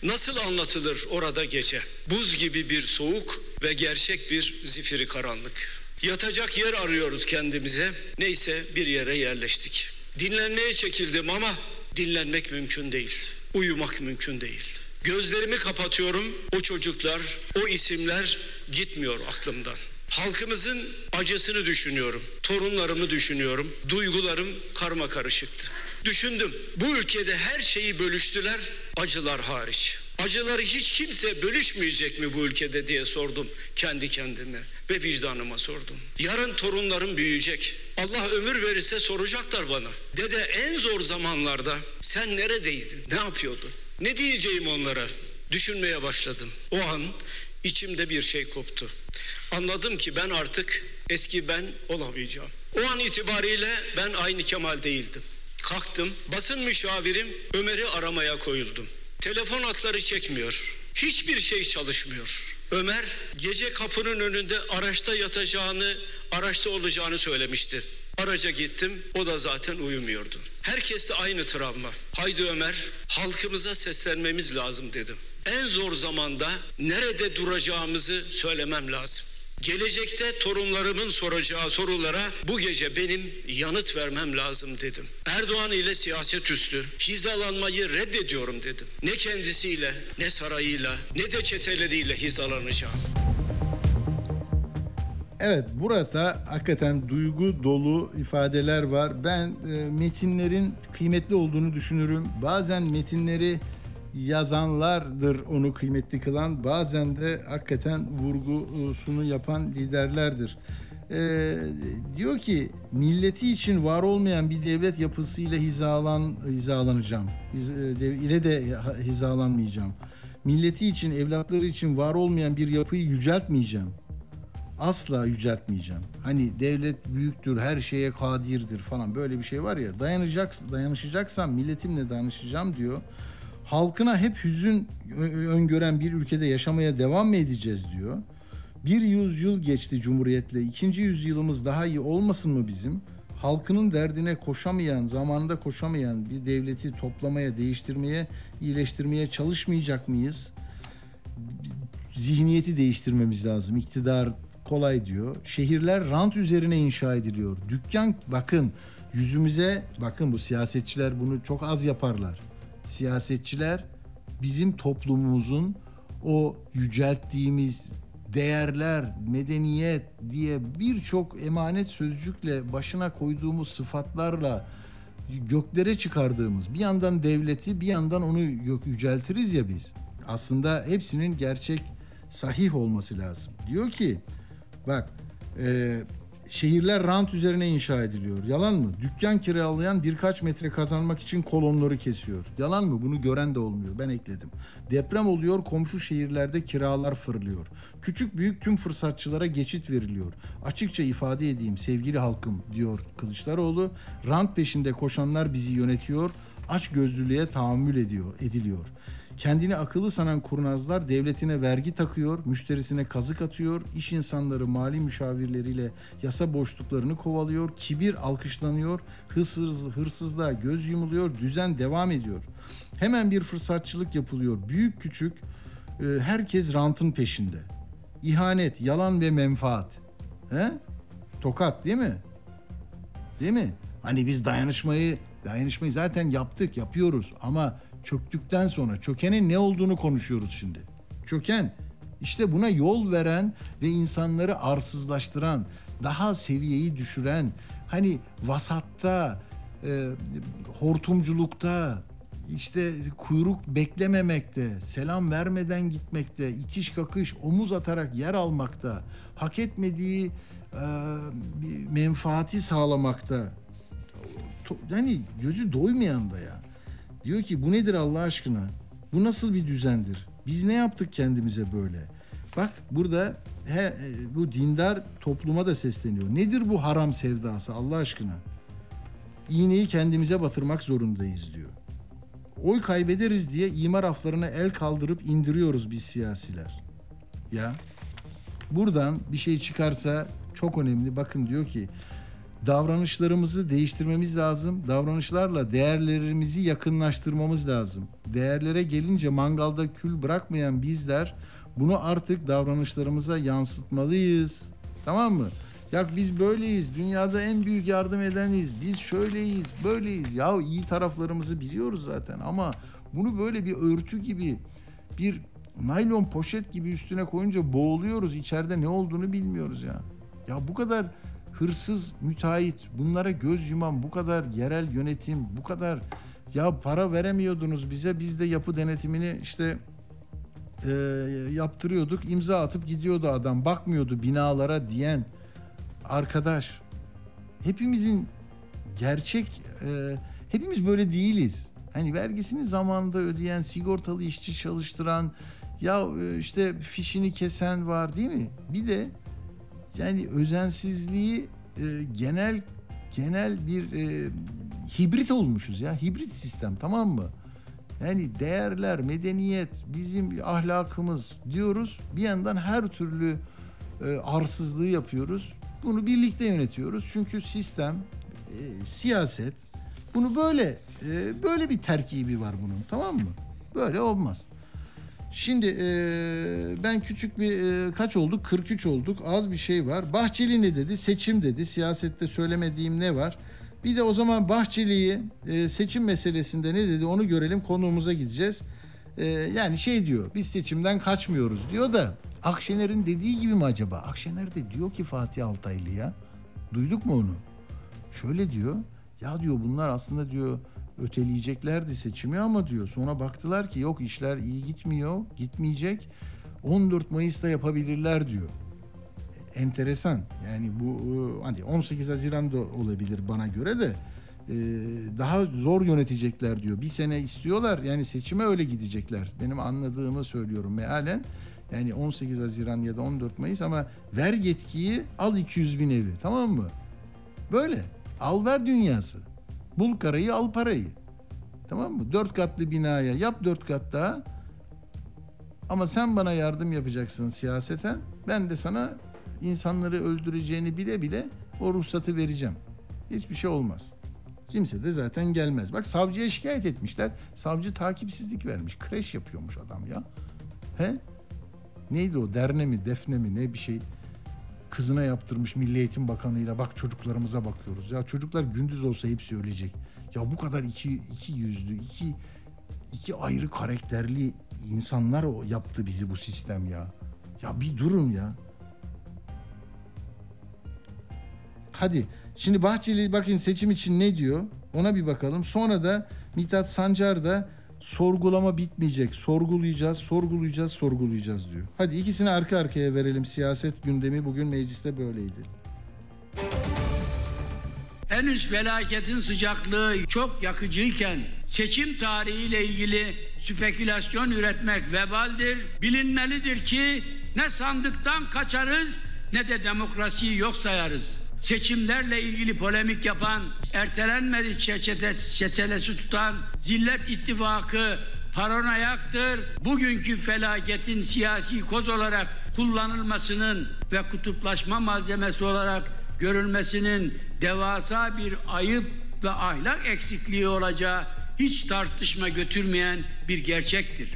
Nasıl anlatılır orada gece? Buz gibi bir soğuk ve gerçek bir zifiri karanlık. Yatacak yer arıyoruz kendimize. Neyse bir yere yerleştik. Dinlenmeye çekildim ama dinlenmek mümkün değil. Uyumak mümkün değil. Gözlerimi kapatıyorum. O çocuklar, o isimler gitmiyor aklımdan. Halkımızın acısını düşünüyorum. Torunlarımı düşünüyorum. Duygularım karma karışıktı. Düşündüm. Bu ülkede her şeyi bölüştüler, acılar hariç. Acıları hiç kimse bölüşmeyecek mi bu ülkede diye sordum kendi kendime ve vicdanıma sordum. Yarın torunlarım büyüyecek. Allah ömür verirse soracaklar bana. Dede en zor zamanlarda sen neredeydin? Ne yapıyordun? Ne diyeceğim onlara? Düşünmeye başladım. O an içimde bir şey koptu. Anladım ki ben artık eski ben olamayacağım. O an itibariyle ben aynı Kemal değildim. Kalktım, basın müşavirim Ömer'i aramaya koyuldum. Telefon hatları çekmiyor. Hiçbir şey çalışmıyor. Ömer gece kapının önünde araçta yatacağını, araçta olacağını söylemişti. Araca gittim, o da zaten uyumuyordu. Herkeste aynı travma. Haydi Ömer, halkımıza seslenmemiz lazım dedim. En zor zamanda nerede duracağımızı söylemem lazım. Gelecekte torunlarımın soracağı sorulara bu gece benim yanıt vermem lazım dedim. Erdoğan ile siyaset üstü hizalanmayı reddediyorum dedim. Ne kendisiyle, ne sarayıyla, ne de çeteleriyle hizalanacağım. Evet burada hakikaten duygu dolu ifadeler var. Ben e, metinlerin kıymetli olduğunu düşünürüm. Bazen metinleri yazanlardır onu kıymetli kılan. Bazen de hakikaten vurgusunu yapan liderlerdir. E, diyor ki milleti için var olmayan bir devlet yapısıyla hizalan hizalanacağım. Hiz, e, ile de hizalanmayacağım. Milleti için, evlatları için var olmayan bir yapıyı yüceltmeyeceğim asla yüceltmeyeceğim. Hani devlet büyüktür, her şeye kadirdir falan böyle bir şey var ya. Dayanacak, dayanışacaksam milletimle danışacağım diyor. Halkına hep hüzün öngören bir ülkede yaşamaya devam mı edeceğiz diyor. Bir yüzyıl geçti Cumhuriyet'le. ikinci yüzyılımız daha iyi olmasın mı bizim? Halkının derdine koşamayan, zamanında koşamayan bir devleti toplamaya, değiştirmeye, iyileştirmeye çalışmayacak mıyız? Zihniyeti değiştirmemiz lazım. İktidar kolay diyor. Şehirler rant üzerine inşa ediliyor. Dükkan bakın yüzümüze bakın bu siyasetçiler bunu çok az yaparlar. Siyasetçiler bizim toplumumuzun o yücelttiğimiz değerler, medeniyet diye birçok emanet sözcükle başına koyduğumuz sıfatlarla göklere çıkardığımız bir yandan devleti bir yandan onu yüceltiriz ya biz. Aslında hepsinin gerçek sahih olması lazım. Diyor ki Bak e, şehirler rant üzerine inşa ediliyor. Yalan mı? Dükkan kiralayan birkaç metre kazanmak için kolonları kesiyor. Yalan mı? Bunu gören de olmuyor. Ben ekledim. Deprem oluyor, komşu şehirlerde kiralar fırlıyor. Küçük büyük tüm fırsatçılara geçit veriliyor. Açıkça ifade edeyim sevgili halkım diyor Kılıçdaroğlu. Rant peşinde koşanlar bizi yönetiyor. Aç gözlülüğe tahammül ediyor, ediliyor. Kendini akıllı sanan kurnazlar devletine vergi takıyor, müşterisine kazık atıyor, iş insanları mali müşavirleriyle yasa boşluklarını kovalıyor, kibir alkışlanıyor, hırsız, hırsızlığa göz yumuluyor, düzen devam ediyor. Hemen bir fırsatçılık yapılıyor. Büyük küçük e, herkes rantın peşinde. İhanet, yalan ve menfaat. He? Tokat değil mi? Değil mi? Hani biz dayanışmayı dayanışmayı zaten yaptık, yapıyoruz ama çöktükten sonra çökenin ne olduğunu konuşuyoruz şimdi. Çöken işte buna yol veren ve insanları arsızlaştıran, daha seviyeyi düşüren, hani vasatta, e, hortumculukta, işte kuyruk beklememekte, selam vermeden gitmekte, itiş kakış, omuz atarak yer almakta, hak etmediği e, menfaati sağlamakta. Yani gözü doymayan da ya. Diyor ki bu nedir Allah aşkına? Bu nasıl bir düzendir? Biz ne yaptık kendimize böyle? Bak burada he, bu dindar topluma da sesleniyor. Nedir bu haram sevdası Allah aşkına? İğneyi kendimize batırmak zorundayız diyor. Oy kaybederiz diye imar aflarına el kaldırıp indiriyoruz biz siyasiler. Ya buradan bir şey çıkarsa çok önemli. Bakın diyor ki davranışlarımızı değiştirmemiz lazım. Davranışlarla değerlerimizi yakınlaştırmamız lazım. Değerlere gelince mangalda kül bırakmayan bizler bunu artık davranışlarımıza yansıtmalıyız. Tamam mı? Ya biz böyleyiz. Dünyada en büyük yardım edeniz. Biz şöyleyiz, böyleyiz. Ya iyi taraflarımızı biliyoruz zaten ama bunu böyle bir örtü gibi bir naylon poşet gibi üstüne koyunca boğuluyoruz. İçeride ne olduğunu bilmiyoruz ya. Ya bu kadar hırsız, müteahhit, bunlara göz yuman, bu kadar yerel yönetim, bu kadar ya para veremiyordunuz bize. Biz de yapı denetimini işte e, yaptırıyorduk. imza atıp gidiyordu adam. Bakmıyordu binalara diyen arkadaş. Hepimizin gerçek e, hepimiz böyle değiliz. Hani vergisini zamanında ödeyen, sigortalı işçi çalıştıran, ya e, işte fişini kesen var değil mi? Bir de yani özensizliği e, genel genel bir e, hibrit olmuşuz ya. Hibrit sistem tamam mı? Yani değerler, medeniyet, bizim ahlakımız diyoruz. Bir yandan her türlü e, arsızlığı yapıyoruz. Bunu birlikte yönetiyoruz. Çünkü sistem, e, siyaset bunu böyle e, böyle bir terkibi var bunun. Tamam mı? Böyle olmaz. Şimdi e, ben küçük bir e, kaç olduk? 43 olduk. Az bir şey var. Bahçeli ne dedi? Seçim dedi. Siyasette söylemediğim ne var? Bir de o zaman Bahçeli'yi e, seçim meselesinde ne dedi onu görelim. Konuğumuza gideceğiz. E, yani şey diyor. Biz seçimden kaçmıyoruz diyor da Akşener'in dediği gibi mi acaba? Akşener de diyor ki Fatih Altaylı'ya. Duyduk mu onu? Şöyle diyor. Ya diyor bunlar aslında diyor öteleyeceklerdi seçimi ama diyor sonra baktılar ki yok işler iyi gitmiyor, gitmeyecek. 14 Mayıs'ta yapabilirler diyor. Enteresan. Yani bu e, hani 18 Haziran'da olabilir bana göre de e, daha zor yönetecekler diyor. Bir sene istiyorlar yani seçime öyle gidecekler. Benim anladığımı söylüyorum mealen. Yani 18 Haziran ya da 14 Mayıs ama ver yetkiyi al 200 bin evi tamam mı? Böyle al ver dünyası. Bul karayı al parayı. Tamam mı? Dört katlı binaya yap dört kat daha. Ama sen bana yardım yapacaksın siyaseten. Ben de sana insanları öldüreceğini bile bile o ruhsatı vereceğim. Hiçbir şey olmaz. Kimse de zaten gelmez. Bak savcıya şikayet etmişler. Savcı takipsizlik vermiş. Kreş yapıyormuş adam ya. He? Neydi o? Derne mi, defne mi ne bir şey kızına yaptırmış Milli Eğitim Bakanı'yla bak çocuklarımıza bakıyoruz. Ya çocuklar gündüz olsa hepsi ölecek. Ya bu kadar iki, iki yüzlü, iki, iki ayrı karakterli insanlar o yaptı bizi bu sistem ya. Ya bir durun ya. Hadi şimdi Bahçeli bakın seçim için ne diyor ona bir bakalım. Sonra da Mithat Sancar da sorgulama bitmeyecek. Sorgulayacağız, sorgulayacağız, sorgulayacağız diyor. Hadi ikisini arka arkaya verelim. Siyaset gündemi bugün mecliste böyleydi. Henüz felaketin sıcaklığı çok yakıcıyken seçim tarihiyle ilgili spekülasyon üretmek vebaldir. Bilinmelidir ki ne sandıktan kaçarız ne de demokrasiyi yok sayarız. Seçimlerle ilgili polemik yapan, ertelenmedi çeçete, çetelesi tutan Zillet İttifakı paranoyaktır. Bugünkü felaketin siyasi koz olarak kullanılmasının ve kutuplaşma malzemesi olarak görülmesinin devasa bir ayıp ve ahlak eksikliği olacağı hiç tartışma götürmeyen bir gerçektir.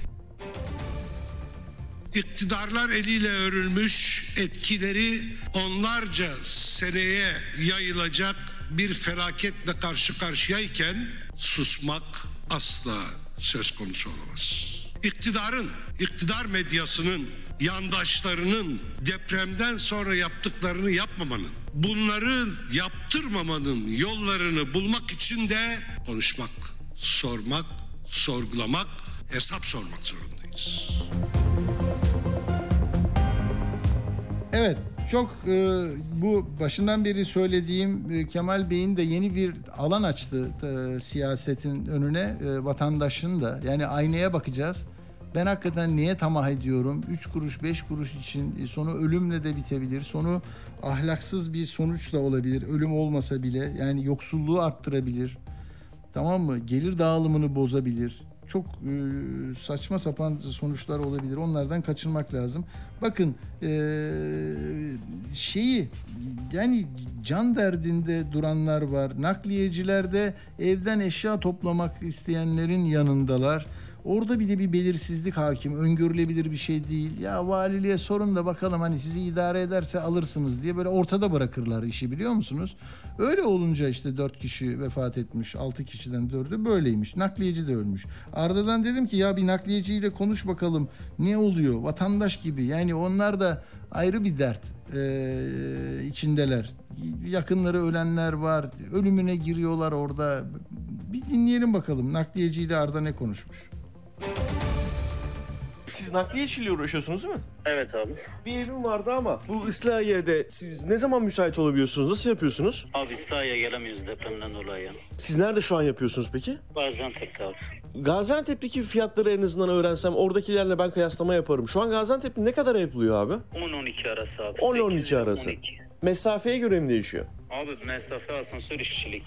İktidarlar eliyle örülmüş etkileri onlarca seneye yayılacak bir felaketle karşı karşıyayken susmak asla söz konusu olamaz. İktidarın, iktidar medyasının, yandaşlarının depremden sonra yaptıklarını yapmamanın, bunları yaptırmamanın yollarını bulmak için de konuşmak, sormak, sorgulamak, hesap sormak zorundayız. Evet çok e, bu başından beri söylediğim e, Kemal Bey'in de yeni bir alan açtı e, siyasetin önüne e, vatandaşın da yani aynaya bakacağız. Ben hakikaten niye tamah ediyorum? 3 kuruş 5 kuruş için e, sonu ölümle de bitebilir. Sonu ahlaksız bir sonuçla olabilir. Ölüm olmasa bile yani yoksulluğu arttırabilir. Tamam mı? Gelir dağılımını bozabilir. Çok e, saçma sapan sonuçlar olabilir. Onlardan kaçınmak lazım. Bakın e, şeyi yani can derdinde duranlar var. Nakliyecilerde evden eşya toplamak isteyenlerin yanındalar. Orada bile bir belirsizlik hakim. Öngörülebilir bir şey değil. Ya valiliğe sorun da bakalım hani sizi idare ederse alırsınız diye böyle ortada bırakırlar işi biliyor musunuz? Öyle olunca işte dört kişi vefat etmiş. Altı kişiden dördü böyleymiş. Nakliyeci de ölmüş. Arda'dan dedim ki ya bir nakliyeciyle konuş bakalım. Ne oluyor? Vatandaş gibi. Yani onlar da ayrı bir dert ee, içindeler. Yakınları ölenler var. Ölümüne giriyorlar orada. Bir dinleyelim bakalım nakliyeciyle Arda ne konuşmuş. Siz nakliye işiyle uğraşıyorsunuz değil mi? Evet abi. Bir evim vardı ama bu Islahiye'de siz ne zaman müsait olabiliyorsunuz? Nasıl yapıyorsunuz? Abi İslahiye gelemiyoruz depremden dolayı. Siz nerede şu an yapıyorsunuz peki? Gaziantep'te abi. Gaziantep'teki fiyatları en azından öğrensem oradakilerle ben kıyaslama yaparım. Şu an Gaziantep'te ne kadar yapılıyor abi? 10-12 arası abi. 10-12 8 arası. 12. Mesafeye göre mi değişiyor? Abi mesafe asansör işçilik.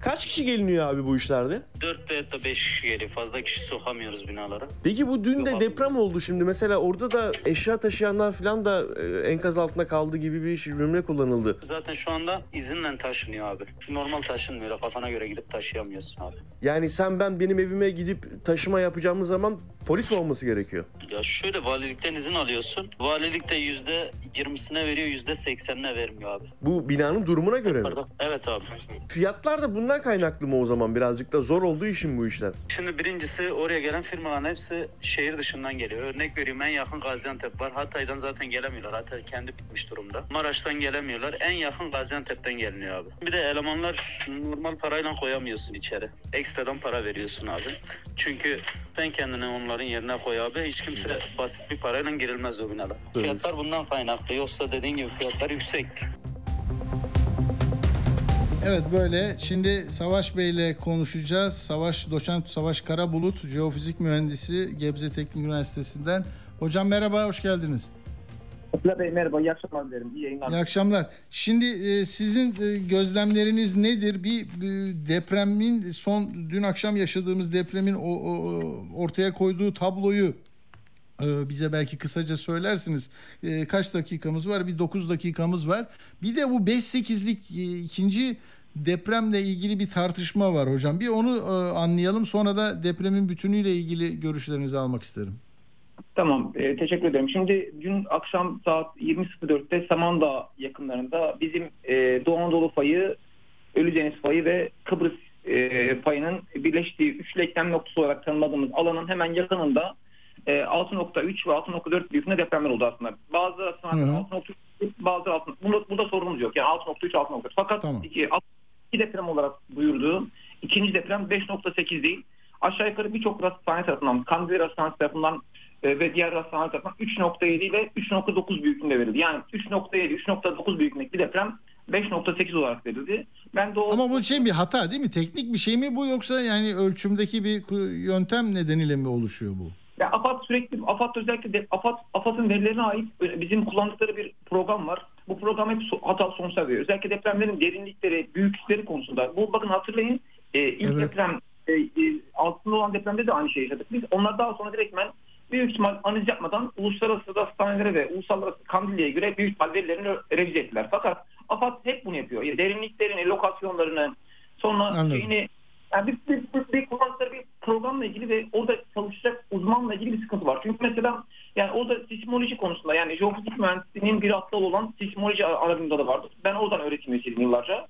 Kaç kişi geliniyor abi bu işlerde? 4 veya da 5 kişi geliyor. Fazla kişi sokamıyoruz binalara. Peki bu dün de deprem oldu şimdi. Mesela orada da eşya taşıyanlar falan da e, enkaz altında kaldı gibi bir cümle kullanıldı. Zaten şu anda izinle taşınıyor abi. Normal taşınmıyor. Kafana göre gidip taşıyamıyorsun abi. Yani sen ben benim evime gidip taşıma yapacağımız zaman polis mi olması gerekiyor? Ya şöyle valilikten izin alıyorsun. Valilik de yüzde yirmisine veriyor, yüzde seksenine vermiyor abi. Bu binanın durumuna göre mi? Evet abi. Fiyatlar da bundan kaynaklı mı o zaman birazcık da zor olduğu için bu işler? Şimdi birincisi oraya gelen firmaların hepsi şehir dışından geliyor. Örnek vereyim en yakın Gaziantep var. Hatay'dan zaten gelemiyorlar. Hatay kendi bitmiş durumda. Maraş'tan gelemiyorlar. En yakın Gaziantep'ten geliniyor abi. Bir de elemanlar normal parayla koyamıyorsun içeri. Ekstradan para veriyorsun abi. Çünkü sen kendini onların yerine koy abi. Hiç kimse basit bir parayla girilmez o. Evet. Fiyatlar bundan kaynaklı. Yoksa dediğin gibi fiyatlar yüksek. Evet böyle şimdi Savaş Bey'le konuşacağız. Savaş doçent Savaş Karabulut, jeofizik mühendisi Gebze Teknik Üniversitesi'nden. Hocam merhaba, hoş geldiniz. Atilla Bey merhaba, iyi akşamlar dilerim. İyi yayınlar. İyi akşamlar. Şimdi e, sizin e, gözlemleriniz nedir? Bir e, depremin son dün akşam yaşadığımız depremin o, o ortaya koyduğu tabloyu bize belki kısaca söylersiniz. E, kaç dakikamız var? Bir 9 dakikamız var. Bir de bu 5-8'lik e, ikinci depremle ilgili bir tartışma var hocam. Bir onu e, anlayalım. Sonra da depremin bütünüyle ilgili görüşlerinizi almak isterim. Tamam, e, teşekkür ederim. Şimdi dün akşam saat 20.04'te Samandağ yakınlarında bizim e, Doğu Anadolu fayı, Ölüdeniz fayı ve Kıbrıs e, fayının birleştiği üçlü eklem noktası olarak tanımladığımız alanın hemen yakınında 6.3 ve 6.4 büyüklüğünde depremler oldu aslında. Bazı aslında 6.3 bazı 6, bunda, burada sorunumuz yok. Yani 6.3 6.4. Fakat iki, iki deprem olarak duyurduğu ikinci deprem 5.8 değil. Aşağı yukarı birçok hastane tarafından, Kandil Hastanesi tarafından e, ve diğer hastaneler tarafından 3.7 ile 3.9 büyüklüğünde verildi. Yani 3.7, 3.9 büyüklüğündeki deprem 5.8 olarak verildi. Ben de o... Ama bu şey bir hata değil mi? Teknik bir şey mi bu yoksa yani ölçümdeki bir yöntem nedeniyle mi oluşuyor bu? Ya AFAD sürekli, AFAD özellikle de, AFAD, AFAD'ın verilerine ait bizim kullandıkları bir program var. Bu program hep hatalı sonuçlar veriyor. Özellikle depremlerin derinlikleri, büyüklükleri konusunda. Bu bakın hatırlayın e, ilk Evet. deprem e, e, altında olan depremde de aynı şeyi yaşadık. Biz onlar daha sonra direktmen büyük ihtimal analiz yapmadan uluslararası hastanelere ve uluslararası kandilliye göre büyük ihtimal verilerini revize ettiler. Fakat AFAD hep bunu yapıyor. Yani derinliklerini, lokasyonlarını, sonra Anladım. şeyini yani bir, bir, bir, bir kullandıkları bir programla ilgili ve orada çalışacak uzmanla ilgili bir sıkıntı var. Çünkü mesela yani orada sismoloji konusunda yani jeofizik mühendisliğinin bir aptal olan sismoloji alanında da vardı. Ben oradan öğretim üyesiydim yıllarca. Yani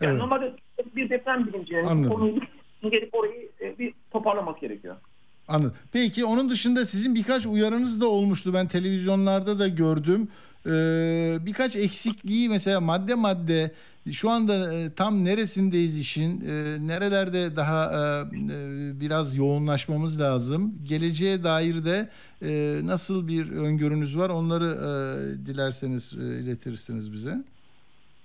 Evet. normalde bir deprem Anladım. bu konuyu gelip orayı e, bir toparlaması gerekiyor. Anladım. Peki onun dışında sizin birkaç uyarınız da olmuştu. Ben televizyonlarda da gördüm. Ee, birkaç eksikliği mesela madde madde şu anda e, tam neresindeyiz işin? E, nerelerde daha e, e, biraz yoğunlaşmamız lazım? Geleceğe dair de e, nasıl bir öngörünüz var? Onları e, dilerseniz e, iletirsiniz bize.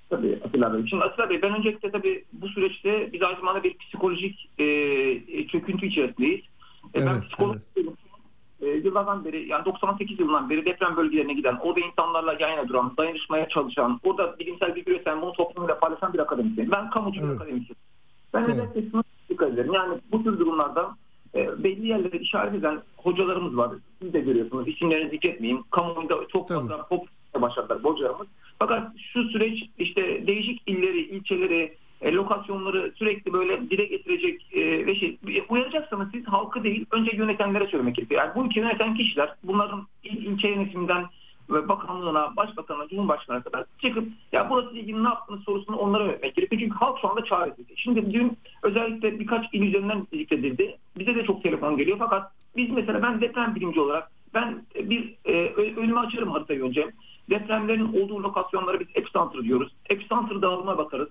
Tabii Atilla Bey. Şimdi Atilla Bey ben öncelikle tabii bu süreçte biz aynı zamanda bir psikolojik e, çöküntü içerisindeyiz. E, ben Evet, psikolog e, yıllardan beri yani 98 yılından beri deprem bölgelerine giden, orada insanlarla yan yana duran, dayanışmaya çalışan, orada bilimsel bir üreten, bunu toplumuyla paylaşan bir akademisyen. Ben kamucu bir akademisyen. Ben özellikle şunu dikkat ederim. Yani bu tür durumlarda e, belli yerlere işaret eden hocalarımız var. Siz de görüyorsunuz. İsimlerini zikretmeyeyim. Kamuoyunda çok fazla pop başladılar hocalarımız. Fakat şu süreç işte değişik illeri, ilçeleri, e, lokasyonları sürekli böyle dile getirecek e, ve şey uyaracaksanız siz halkı değil önce yönetenlere söylemek gerekiyor. Yani bu ülkeyi yöneten kişiler bunların il, ilçe yönetiminden ve bakanlığına, başbakanına, cumhurbaşkanına kadar çıkıp ya burası ilgili ne yaptınız sorusunu onlara yönetmek gerekiyor. Çünkü halk şu anda çaresiz. Şimdi dün özellikle birkaç il üzerinden zikredildi. Bize de çok telefon geliyor fakat biz mesela ben deprem bilimci olarak ben bir e, önüme açarım haritayı önce. Depremlerin olduğu lokasyonlara biz epicenter diyoruz. Epicenter dağılımına bakarız.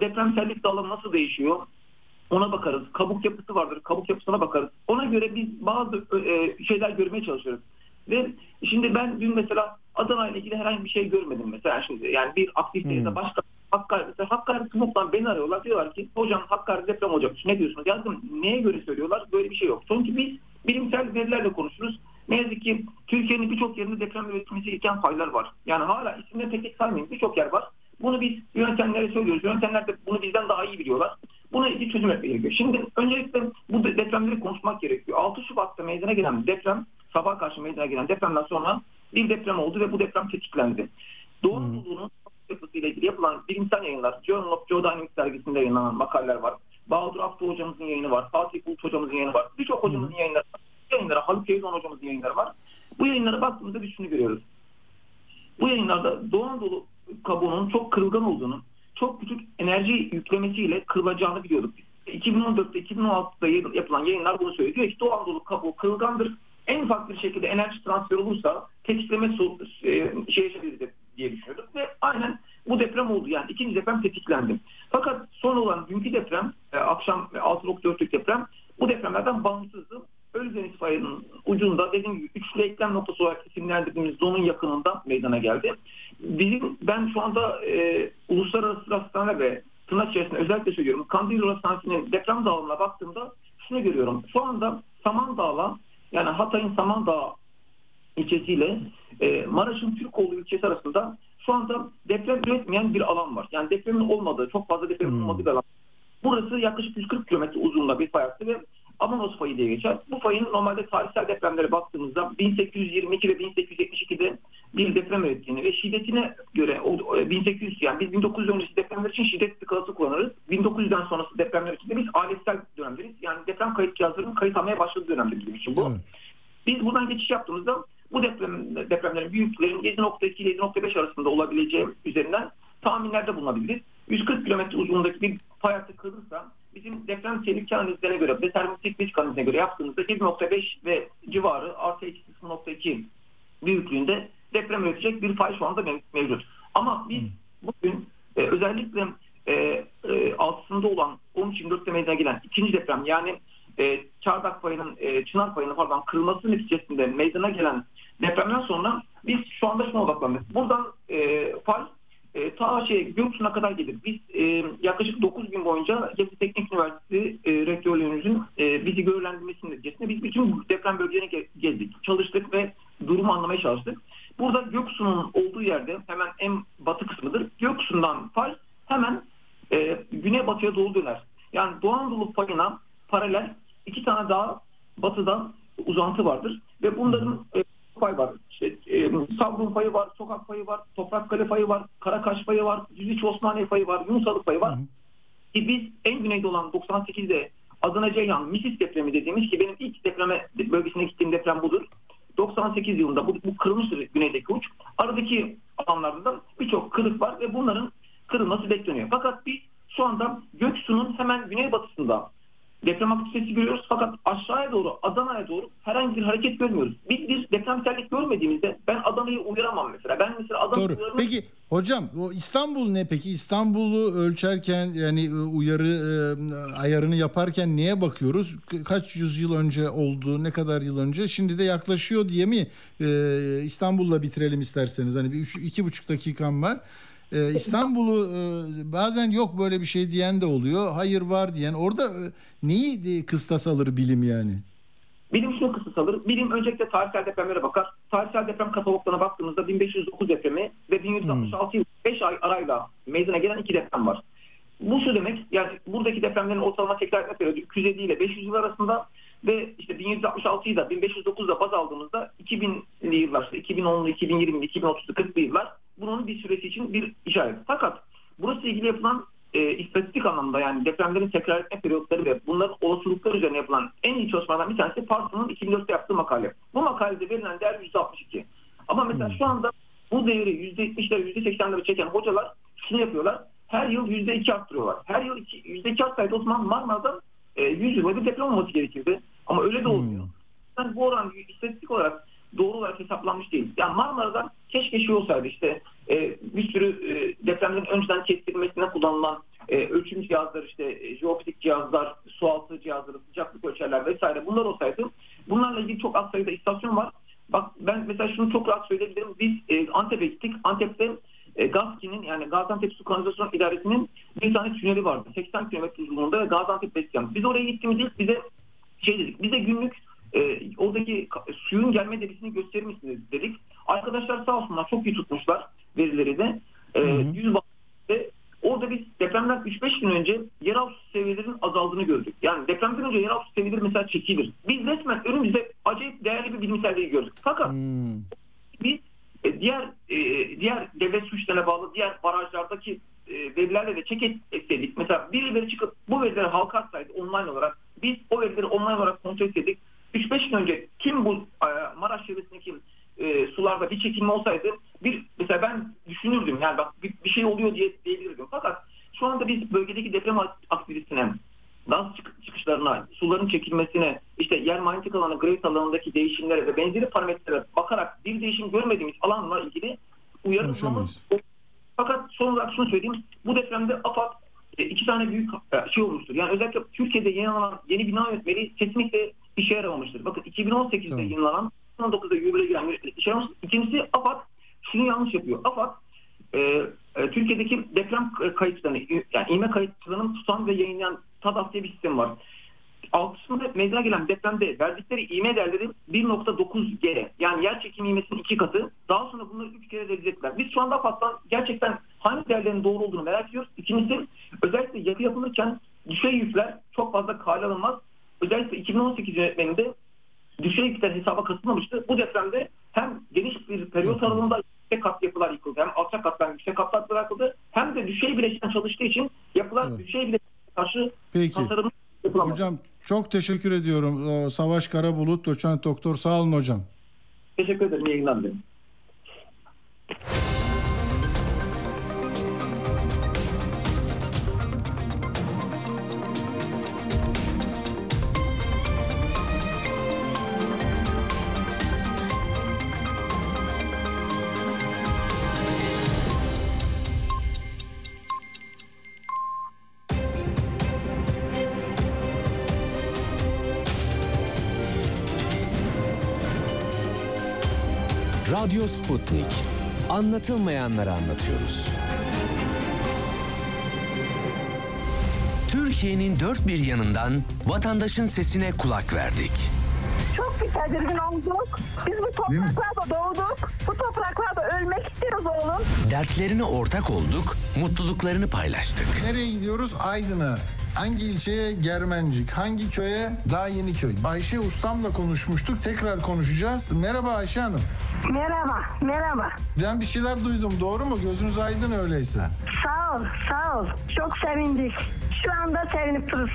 Depremsellik dağılımı nasıl değişiyor? Ona bakarız. Kabuk yapısı vardır. Kabuk yapısına bakarız. Ona göre biz bazı e, şeyler görmeye çalışıyoruz. Ve şimdi ben dün mesela Adana ile ilgili herhangi bir şey görmedim mesela şimdi. Yani bir aktivite ya da başka Hakkari, mesela Hakkari Sumut'tan beni arıyorlar. Diyorlar ki hocam Hakkari deprem olacakmış. Ne diyorsunuz? Yazdım. Neye göre söylüyorlar? Böyle bir şey yok. Çünkü biz bilimsel verilerle konuşuruz. Ne yazık ki Türkiye'nin birçok yerinde deprem üretilmesi gereken faylar var. Yani hala isimleri tek tek saymayın. Birçok yer var. Bunu biz yöntemlere söylüyoruz. Yöntemler de bunu bizden daha iyi biliyorlar. Buna ilgili çözüm etmek gerekiyor. Şimdi öncelikle bu depremleri konuşmak gerekiyor. 6 Şubat'ta meydana gelen deprem, sabah karşı meydana gelen depremden sonra bir deprem oldu ve bu deprem tetiklendi. Doğu Anadolu'nun yapısıyla ilgili yapılan bilimsel yayınlar, Journal of Geodynamics dergisinde yayınlanan makaleler var. Bahadır Aklı hocamızın yayını var. Fatih Bulut hocamızın yayını var. Birçok hocamızın yayınları var. Yayınlara Haluk Eyüzon hocamızın yayınları var. Bu yayınlara baktığımızda biz şunu görüyoruz. Bu yayınlarda Doğu Anadolu kabuğunun çok kırılgan olduğunu, çok küçük enerji yüklemesiyle kırılacağını biliyorduk. 2014'te 2016'da yapılan yayınlar bunu söylüyor. Ki Doğu Anadolu kabuğu kırılgandır. En ufak bir şekilde enerji transferi olursa tetikleme e, şey yaşayabiliriz diye düşünüyorduk ve aynen bu deprem oldu yani ikinci deprem tetiklendi. Fakat son olan dünkü deprem e, akşam 6.4'lük deprem bu depremlerden bağımsızdı. Ölüdeniz fayının ucunda dediğim gibi üçlü eklem noktası olarak isimlendirdiğimiz zonun yakınında meydana geldi. Bizim ben şu anda e, uluslararası hastane ve tırnak içerisinde özellikle söylüyorum Kandilli Hastanesi'nin deprem dağılımına baktığımda şunu görüyorum. Şu anda Samandağ'la yani Hatay'ın Samandağ ilçesiyle e, Maraş'ın Türkoğlu ilçesi arasında şu anda deprem üretmeyen bir alan var. Yani depremin olmadığı, çok fazla depremin hmm. olmadığı bir alan. Burası yaklaşık 140 kilometre uzunluğunda bir fay hattı ve Amanos fayı diye geçer. Bu fayın normalde tarihsel depremlere baktığımızda 1822 ve 1872'de bir deprem ürettiğini ve şiddetine göre 1800 yani biz 1900 öncesi depremler için şiddet skalası kullanırız. 1900'den sonrası depremler için de biz aletsel dönemderiz. Yani deprem kayıt cihazlarının kayıt almaya başladığı dönemde bizim için bu. Biz buradan geçiş yaptığımızda bu deprem, depremlerin büyüklüklerin 7.2 ile 7.5 arasında olabileceği üzerinden tahminlerde bulunabiliriz. 140 kilometre uzunluğundaki bir fay hattı kırılırsa bizim deprem tehlike analizlerine göre ve termosik risk analizine göre yaptığımızda 7.5 ve civarı artı eksi 0.2 büyüklüğünde deprem üretecek bir fay şu anda mevcut. Ama biz bugün e, özellikle e, e, altısında olan 13-24'te meydana gelen ikinci deprem yani e, Çardak payının, e, Çınar payının pardon kırılması neticesinde meydana gelen depremden sonra biz şu anda şuna odaklandık. Buradan e, fay e, ta şey Göksu'na kadar gelir. Biz e, yaklaşık 9 gün boyunca Gebze Teknik Üniversitesi e, rektörlüğümüzün e, bizi görevlendirmesinin neticesinde biz bütün deprem bölgelerine gezdik, çalıştık ve durumu anlamaya çalıştık. Burada Göksu'nun olduğu yerde hemen en batı kısmıdır. Göksu'ndan fay hemen e, güneybatıya doğru döner. Yani Doğu Anadolu payına paralel iki tane daha batıdan uzantı vardır ve bunların e, pay var. İşte, e, payı var, Sokak payı var, Toprak Kale payı var, Karakaş payı var, Düzüç Osmaniye payı var, Yunusalı payı var. Ki biz en güneyde olan 98'de Adana Ceyhan Misis depremi dediğimiz ki benim ilk depreme bölgesine gittiğim deprem budur. 98 yılında bu, bu kırılmıştır güneydeki uç. Aradaki alanlarda da birçok kırık var ve bunların kırılması bekleniyor. Fakat biz şu anda Göksu'nun hemen güneybatısında deprem aktivitesi görüyoruz fakat aşağıya doğru Adana'ya doğru herhangi bir hareket görmüyoruz. Biz bir depremsellik görmediğimizde ben Adana'yı uyaramam mesela. Ben mesela Adana'yı Doğru. Uyaramam. Peki hocam o İstanbul ne peki? İstanbul'u ölçerken yani e, uyarı e, ayarını yaparken neye bakıyoruz? Kaç yüzyıl önce oldu? Ne kadar yıl önce? Şimdi de yaklaşıyor diye mi e, İstanbul'la bitirelim isterseniz? Hani bir üç, iki buçuk dakikam var. Ee, İstanbul'u e, bazen yok böyle bir şey diyen de oluyor. Hayır var diyen. Orada e, neyi kıstas alır bilim yani? Bilim şunu kıstas alır. Bilim öncelikle tarihsel depremlere bakar. Tarihsel deprem kataloglarına baktığımızda 1509 depremi ve 1166 yıl 5 ay arayla meydana gelen iki deprem var. Bu şu demek yani buradaki depremlerin ortalama tekrar etme periyodu 250 ile 500 yıl arasında ve işte 1166'yı da 1509'da baz aldığımızda 2000'li yıllar, 2010'lu, 2020'li, 2030'lu 40'lı yıllar bunun bir süresi için bir işaret. Fakat burası ilgili yapılan e, istatistik anlamda yani depremlerin tekrar etme periyotları ve bunların olasılıkları üzerine yapılan en iyi çalışmalardan bir tanesi Parsons'ın 2004'te yaptığı makale. Bu makalede verilen değer %62. Ama mesela şu anda bu değeri %70'lere %80'lere çeken hocalar şunu yapıyorlar. Her yıl %2 arttırıyorlar. Her yıl iki- %2 artsaydı o zaman Marmara'da e, 100 yılda bir deprem olması gerekirdi. Ama öyle de olmuyor. Yani bu oran istatistik olarak doğru olarak hesaplanmış değil. Yani Marmara'da keşke şey olsaydı işte e, bir sürü e, depremlerin önceden kestirmesine kullanılan e, ölçüm cihazları işte e, jeofizik cihazlar, sualtı cihazları, sıcaklık ölçerler vesaire bunlar olsaydı bunlarla ilgili çok az sayıda istasyon var. Bak ben mesela şunu çok rahat söyleyebilirim. Biz e, Antep'e gittik. Antep'te e, GASKİ'nin yani Gaziantep Su Kanalizasyon İdaresi'nin bir tane tüneli vardı. 80 kilometre uzunluğunda ve Gaziantep Besyan. Biz oraya gittiğimizde ilk bize şey dedik. Bize günlük e, oradaki suyun gelme debisini gösterir misiniz dedik. Arkadaşlar sağ olsunlar çok iyi tutmuşlar verileri de. E, 100 bak- ve orada biz depremden 3-5 gün önce yeraltı seviyelerinin azaldığını gördük. Yani depremden önce yeraltı seviyeleri mesela çekilir. Biz resmen önümüzde acayip değerli bir bilimsel bilgi gördük. Fakat biz e, diğer e, diğer devlet su işlerine bağlı diğer barajlardaki e, verilerle de çek et- etseydik. Mesela birileri çıkıp bu verileri halka atsaydı online olarak biz o verileri online olarak kontrol etseydik 3-5 gün önce kim bu e, Maraş çevresindeki e, sularda bir çekilme olsaydı bir mesela ben düşünürdüm yani bak bir, bir şey oluyor diye diyebilirdim. Fakat şu anda biz bölgedeki deprem aktivitesine çık- çıkışlarına, suların çekilmesine, işte yer manyetik alanı, gravit alanındaki değişimlere ve benzeri parametrelere bakarak bir değişim görmediğimiz alanla ilgili uyarılmamız fakat son olarak şunu söyleyeyim. Bu depremde AFAD e, iki tane büyük e, şey olmuştur. Yani özellikle Türkiye'de yayınlanan yeni bina yönetmeliği kesinlikle işe yaramamıştır. Bakın 2018'de yayınlanan 2019'da yürürlüğe giren işe yaramamıştır. İkincisi AFAD şunu yanlış yapıyor. AFAD e, Türkiye'deki deprem kayıtlarını yani ivme kayıtlarını tutan ve yayınlayan TADAS diye bir sistem var. Altısında meydana gelen depremde verdikleri ivme değerleri 1.9 G. Yani yer çekimi ivmesinin iki katı. Daha sonra bunları üç kere revize ettiler. Biz şu anda AFAD'dan gerçekten hangi değerlerin doğru olduğunu merak ediyoruz. İkincisi özellikle yapı yapılırken düşey yükler çok fazla kale alınmaz. Özellikle 2018 yönetmeninde düşey yükler hesaba katılmamıştı. Bu depremde hem geniş bir periyot aralığında yüksek kat yapılar yıkıldı. Hem alçak katlar yüksek katlar yıkıldı. Hem de düşey bileşen çalıştığı için yapılar düşey bileşen karşı Peki. tasarım yapılamaz. Hocam çok teşekkür ediyorum. Ee, Savaş Karabulut, doçent doktor. Sağ olun hocam. Teşekkür ederim. İyi yayınlar dilerim. Radyo Sputnik. Anlatılmayanları anlatıyoruz. Türkiye'nin dört bir yanından vatandaşın sesine kulak verdik. Çok bir tedirgin olduk. Biz bu topraklarda doğduk. Bu topraklarda ölmek istiyoruz oğlum. Dertlerine ortak olduk, mutluluklarını paylaştık. Nereye gidiyoruz? Aydın'a. Hangi ilçeye? Germencik. Hangi köye? Daha yeni köy. Ayşe Ustam'la konuşmuştuk. Tekrar konuşacağız. Merhaba Ayşe Hanım. Merhaba, merhaba. Ben bir şeyler duydum. Doğru mu? Gözünüz aydın öyleyse. Sağ ol, sağ ol. Çok sevindik. Şu anda sevinip dururuz.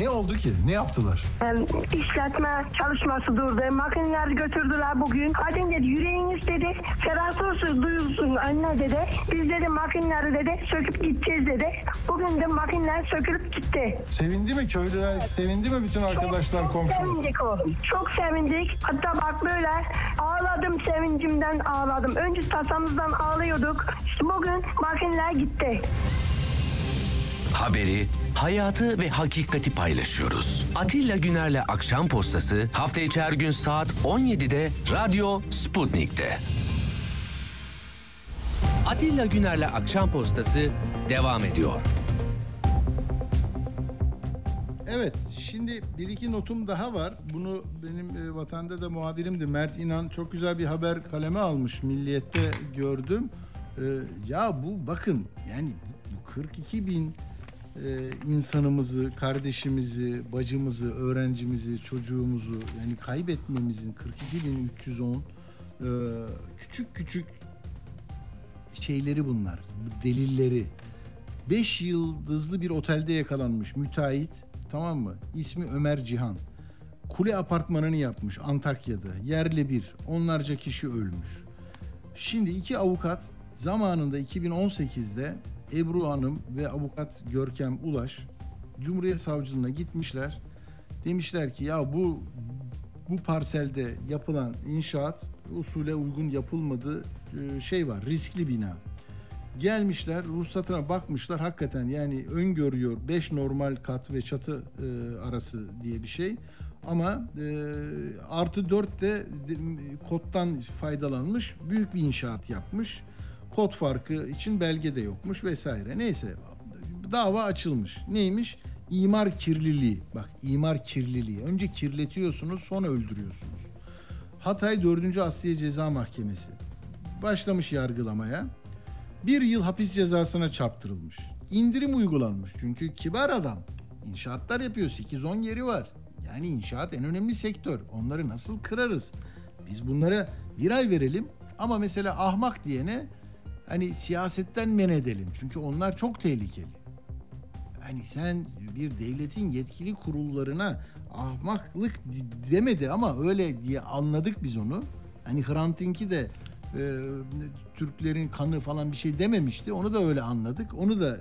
Ne oldu ki? Ne yaptılar? Yani işletme çalışması durdu. Makineleri götürdüler bugün. Hadi dedi yüreğiniz dedi. Ferah olsun duyulsun anne dedi. Biz dedi makineleri dedi söküp gideceğiz dedi. Bugün de makineler sökülüp gitti. Sevindi mi köylüler? Sevindi mi bütün arkadaşlar, komşular? Sevindik oğlum. Çok sevindik. Hatta bak böyle ağladım sevincimden ağladım. Önce tasamızdan ağlıyorduk. İşte bugün makineler gitti. Haberi, hayatı ve hakikati paylaşıyoruz. Atilla Güner'le Akşam Postası hafta içi her gün saat 17'de Radyo Sputnik'te. Atilla Güner'le Akşam Postası devam ediyor. Evet, şimdi bir iki notum daha var. Bunu benim e, vatanda da muhabirimdi Mert İnan çok güzel bir haber kaleme almış. Milliyet'te gördüm. E, ya bu bakın yani bu 42 bin e, insanımızı, kardeşimizi, bacımızı, öğrencimizi, çocuğumuzu yani kaybetmemizin 42.310 e, küçük küçük şeyleri bunlar, bu delilleri. 5 yıldızlı bir otelde yakalanmış müteahhit tamam mı? İsmi Ömer Cihan. Kule apartmanını yapmış Antakya'da. Yerli bir. Onlarca kişi ölmüş. Şimdi iki avukat zamanında 2018'de Ebru Hanım ve avukat Görkem Ulaş Cumhuriyet Savcılığına gitmişler. Demişler ki ya bu bu parselde yapılan inşaat usule uygun yapılmadı e, şey var riskli bina. Gelmişler ruhsatına bakmışlar hakikaten yani öngörüyor 5 normal kat ve çatı e, arası diye bir şey. Ama e, artı 4 de de, koddan faydalanmış büyük bir inşaat yapmış. Kod farkı için belge de yokmuş vesaire. Neyse dava açılmış. Neymiş? İmar kirliliği. Bak imar kirliliği. Önce kirletiyorsunuz sonra öldürüyorsunuz. Hatay 4. Asliye Ceza Mahkemesi başlamış yargılamaya. Bir yıl hapis cezasına çarptırılmış. İndirim uygulanmış çünkü kibar adam. İnşaatlar yapıyor 8-10 yeri var. Yani inşaat en önemli sektör. Onları nasıl kırarız? Biz bunlara bir ay verelim ama mesela ahmak diyene hani siyasetten men edelim. Çünkü onlar çok tehlikeli. Hani sen bir devletin yetkili kurullarına ahmaklık demedi ama öyle diye anladık biz onu. Hani Hrant Dink'i de e, Türklerin kanı falan bir şey dememişti. Onu da öyle anladık. Onu da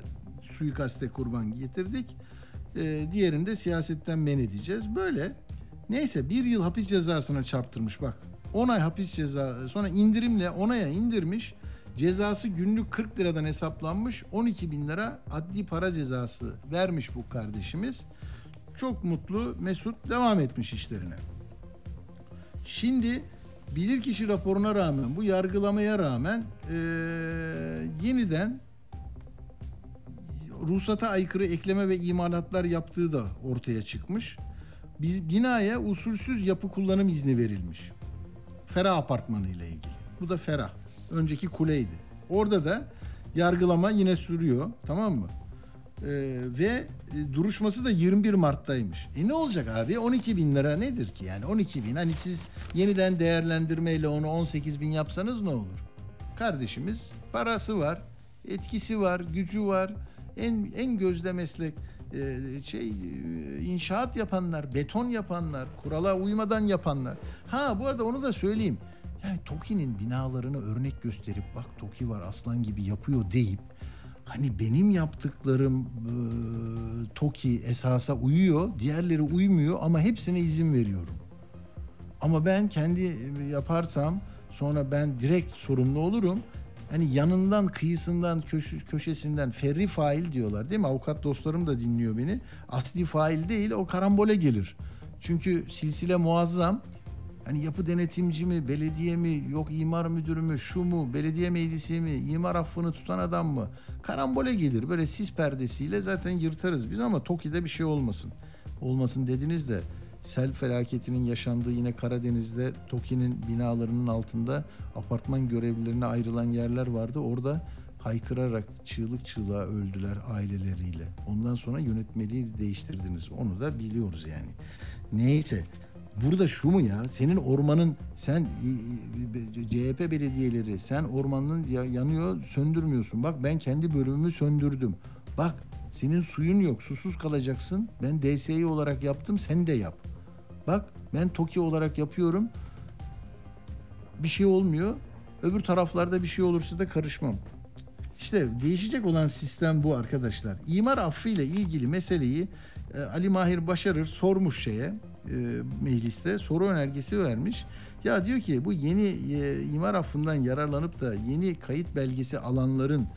suikaste kurban getirdik. E, diğerini de siyasetten men edeceğiz. Böyle. Neyse bir yıl hapis cezasına çarptırmış bak. 10 ay hapis ceza sonra indirimle 10 aya indirmiş. Cezası günlük 40 liradan hesaplanmış 12 bin lira adli para cezası vermiş bu kardeşimiz. Çok mutlu Mesut devam etmiş işlerine. Şimdi bilirkişi raporuna rağmen bu yargılamaya rağmen eee, yeniden ruhsata aykırı ekleme ve imalatlar yaptığı da ortaya çıkmış. Biz, binaya usulsüz yapı kullanım izni verilmiş. Ferah Apartmanı ile ilgili. Bu da Ferah. Önceki kuleydi. Orada da yargılama yine sürüyor. Tamam mı? Ee, ve e, duruşması da 21 Mart'taymış. E ne olacak abi? 12 bin lira nedir ki yani? 12 bin. Hani siz yeniden değerlendirmeyle onu 18 bin yapsanız ne olur? Kardeşimiz parası var, etkisi var, gücü var. En en gözde meslek e, şey e, inşaat yapanlar, beton yapanlar, kurala uymadan yapanlar. Ha bu arada onu da söyleyeyim. Yani TOKİ'nin binalarını örnek gösterip bak TOKİ var aslan gibi yapıyor deyip hani benim yaptıklarım e, TOKİ esasa uyuyor, diğerleri uymuyor ama hepsine izin veriyorum. Ama ben kendi yaparsam sonra ben direkt sorumlu olurum. Hani yanından, kıyısından, köşe, köşesinden ferri fail diyorlar değil mi? Avukat dostlarım da dinliyor beni. Asli fail değil o karambole gelir. Çünkü silsile muazzam. Hani yapı denetimci mi, belediye mi, yok imar müdürü mü, şu mu, belediye meclisi mi, imar affını tutan adam mı? Karambole gelir. Böyle sis perdesiyle zaten yırtarız biz ama TOKİ'de bir şey olmasın. Olmasın dediniz de sel felaketinin yaşandığı yine Karadeniz'de TOKİ'nin binalarının altında apartman görevlilerine ayrılan yerler vardı. Orada haykırarak çığlık çığlığa öldüler aileleriyle. Ondan sonra yönetmeliği değiştirdiniz. Onu da biliyoruz yani. Neyse. Burada şu mu ya? Senin ormanın sen CHP belediyeleri sen ormanın ya- yanıyor söndürmüyorsun. Bak ben kendi bölümümü söndürdüm. Bak senin suyun yok susuz kalacaksın. Ben DSİ olarak yaptım sen de yap. Bak ben TOKİ olarak yapıyorum. Bir şey olmuyor. Öbür taraflarda bir şey olursa da karışmam. İşte değişecek olan sistem bu arkadaşlar. İmar affı ile ilgili meseleyi e, Ali Mahir Başarır sormuş şeye mecliste soru önergesi vermiş. Ya diyor ki bu yeni e, imar affından yararlanıp da yeni kayıt belgesi alanların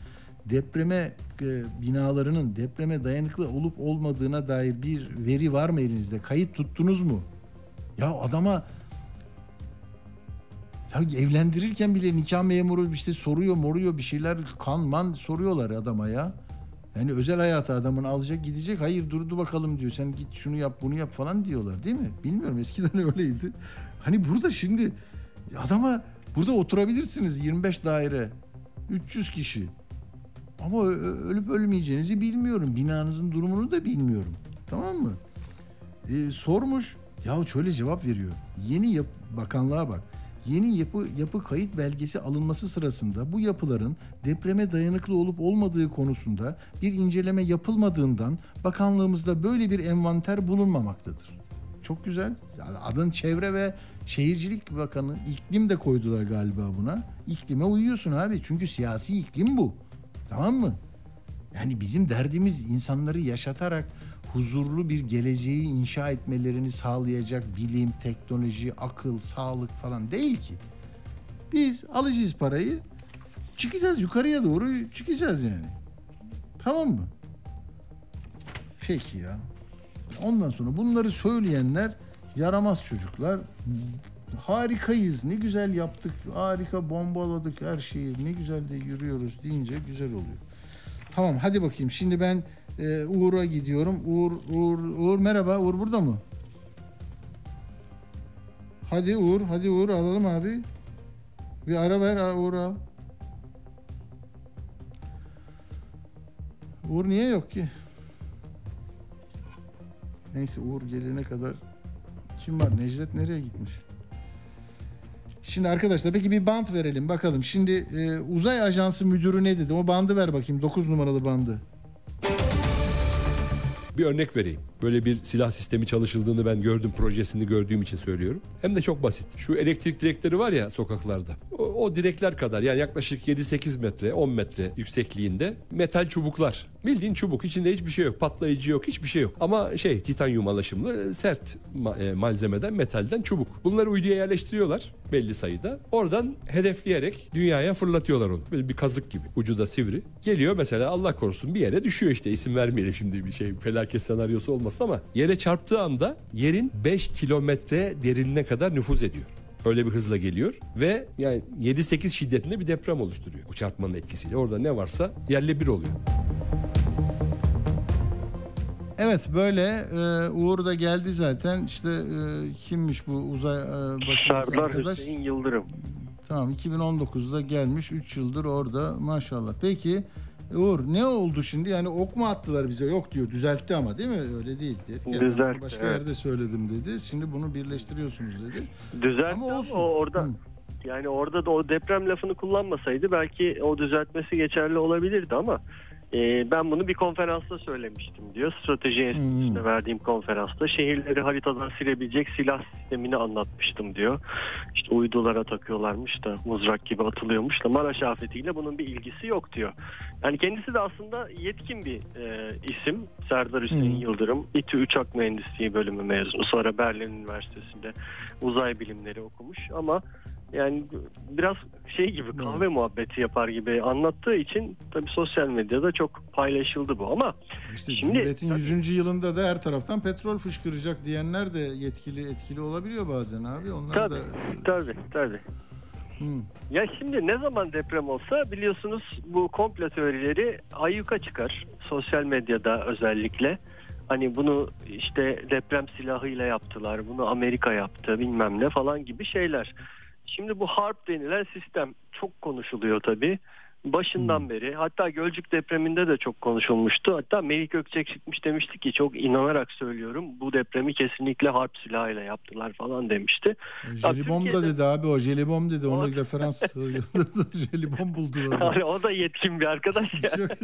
depreme e, binalarının depreme dayanıklı olup olmadığına dair bir veri var mı elinizde? Kayıt tuttunuz mu? Ya adama ya evlendirirken bile nikah memuru işte soruyor moruyor bir şeyler kan man soruyorlar adama ya. Yani özel hayatı adamın alacak gidecek. Hayır durdu bakalım diyor. Sen git şunu yap bunu yap falan diyorlar değil mi? Bilmiyorum eskiden öyleydi. Hani burada şimdi adama burada oturabilirsiniz 25 daire 300 kişi. Ama ölüp ölmeyeceğinizi bilmiyorum. Binanızın durumunu da bilmiyorum. Tamam mı? Ee, sormuş. Ya şöyle cevap veriyor. Yeni yap bakanlığa bak. Yeni yapı yapı kayıt belgesi alınması sırasında bu yapıların depreme dayanıklı olup olmadığı konusunda bir inceleme yapılmadığından bakanlığımızda böyle bir envanter bulunmamaktadır. Çok güzel. Adın Çevre ve Şehircilik Bakanı iklim de koydular galiba buna. İklime uyuyorsun abi çünkü siyasi iklim bu. Tamam mı? Yani bizim derdimiz insanları yaşatarak huzurlu bir geleceği inşa etmelerini sağlayacak bilim, teknoloji, akıl, sağlık falan değil ki. Biz alacağız parayı, çıkacağız yukarıya doğru çıkacağız yani. Tamam mı? Peki ya. Ondan sonra bunları söyleyenler yaramaz çocuklar. Harikayız, ne güzel yaptık, harika bombaladık her şeyi, ne güzel de yürüyoruz deyince güzel oluyor. Tamam hadi bakayım. Şimdi ben e, Uğur'a gidiyorum. Uğur, Uğur, Uğur merhaba. Uğur burada mı? Hadi Uğur, hadi Uğur alalım abi. Bir ara ver Uğur'a. Uğur niye yok ki? Neyse Uğur gelene kadar kim var? Necdet nereye gitmiş? Şimdi arkadaşlar peki bir bant verelim bakalım. Şimdi e, uzay ajansı müdürü ne dedi? O bandı ver bakayım. 9 numaralı bandı. Bir örnek vereyim. Böyle bir silah sistemi çalışıldığını ben gördüm, projesini gördüğüm için söylüyorum. Hem de çok basit. Şu elektrik direkleri var ya sokaklarda. O, o direkler kadar yani yaklaşık 7-8 metre, 10 metre yüksekliğinde metal çubuklar. Bildiğin çubuk. içinde hiçbir şey yok. Patlayıcı yok. Hiçbir şey yok. Ama şey titanyum alaşımlı sert ma- e, malzemeden, metalden çubuk. Bunları uyduya yerleştiriyorlar belli sayıda. Oradan hedefleyerek dünyaya fırlatıyorlar onu. Böyle bir kazık gibi. Ucu da sivri. Geliyor mesela Allah korusun bir yere düşüyor işte. isim vermeyelim şimdi bir şey felaket senaryosu olmasın ama yere çarptığı anda yerin 5 kilometre derinine kadar nüfuz ediyor. Öyle bir hızla geliyor ve yani 7-8 şiddetinde bir deprem oluşturuyor. Bu çarpmanın etkisiyle. Orada ne varsa yerle bir oluyor. Evet böyle e, Uğur da geldi zaten. İşte e, kimmiş bu uzay e, başındaki Serdar arkadaş? Hüseyin Yıldırım. Tamam 2019'da gelmiş 3 yıldır orada maşallah. Peki Uğur ne oldu şimdi? Yani ok mu attılar bize? Yok diyor. Düzeltti ama değil mi? Öyle değil. Dedi. ki, "Ben Düzeltti, Başka evet. yerde söyledim dedi. Şimdi bunu birleştiriyorsunuz dedi. Düzeltti Ama olsun. o orada yani orada da o deprem lafını kullanmasaydı belki o düzeltmesi geçerli olabilirdi ama e, ben bunu bir konferansta söylemiştim diyor. Strateji Enstitüsü'ne verdiğim konferansta şehirleri haritadan silebilecek silah sistemini anlatmıştım diyor. İşte uydulara takıyorlarmış da mızrak gibi atılıyormuş da Maraş afetiyle bunun bir ilgisi yok diyor. Yani kendisi de aslında yetkin bir e, isim. Serdar Hüseyin Hmm. Yıldırım. İTÜ Uçak Mühendisliği bölümü mezunu. Sonra Berlin Üniversitesi'nde uzay bilimleri okumuş ama yani biraz şey gibi kahve muhabbeti yapar gibi anlattığı için tabii sosyal medyada çok paylaşıldı bu ama İşte şimdi Cumhuriyet'in 100. yılında da her taraftan petrol fışkıracak diyenler de yetkili etkili olabiliyor bazen abi. Onlar tabii da tabii tabii. Hmm. Ya şimdi ne zaman deprem olsa biliyorsunuz bu komplo teorileri ayyuka çıkar. Sosyal medyada özellikle. Hani bunu işte deprem silahıyla yaptılar, bunu Amerika yaptı bilmem ne falan gibi şeyler. Şimdi bu HARP denilen sistem çok konuşuluyor tabii. Başından beri hatta Gölcük depreminde de çok konuşulmuştu. Hatta Melih Gökçek çıkmış demişti ki çok inanarak söylüyorum bu depremi kesinlikle harp silahıyla yaptılar falan demişti. Jelibom da dedi abi o jelibom dedi. Ona referans jelibom buldular. Yani o da yetkin bir arkadaş ya. Çok-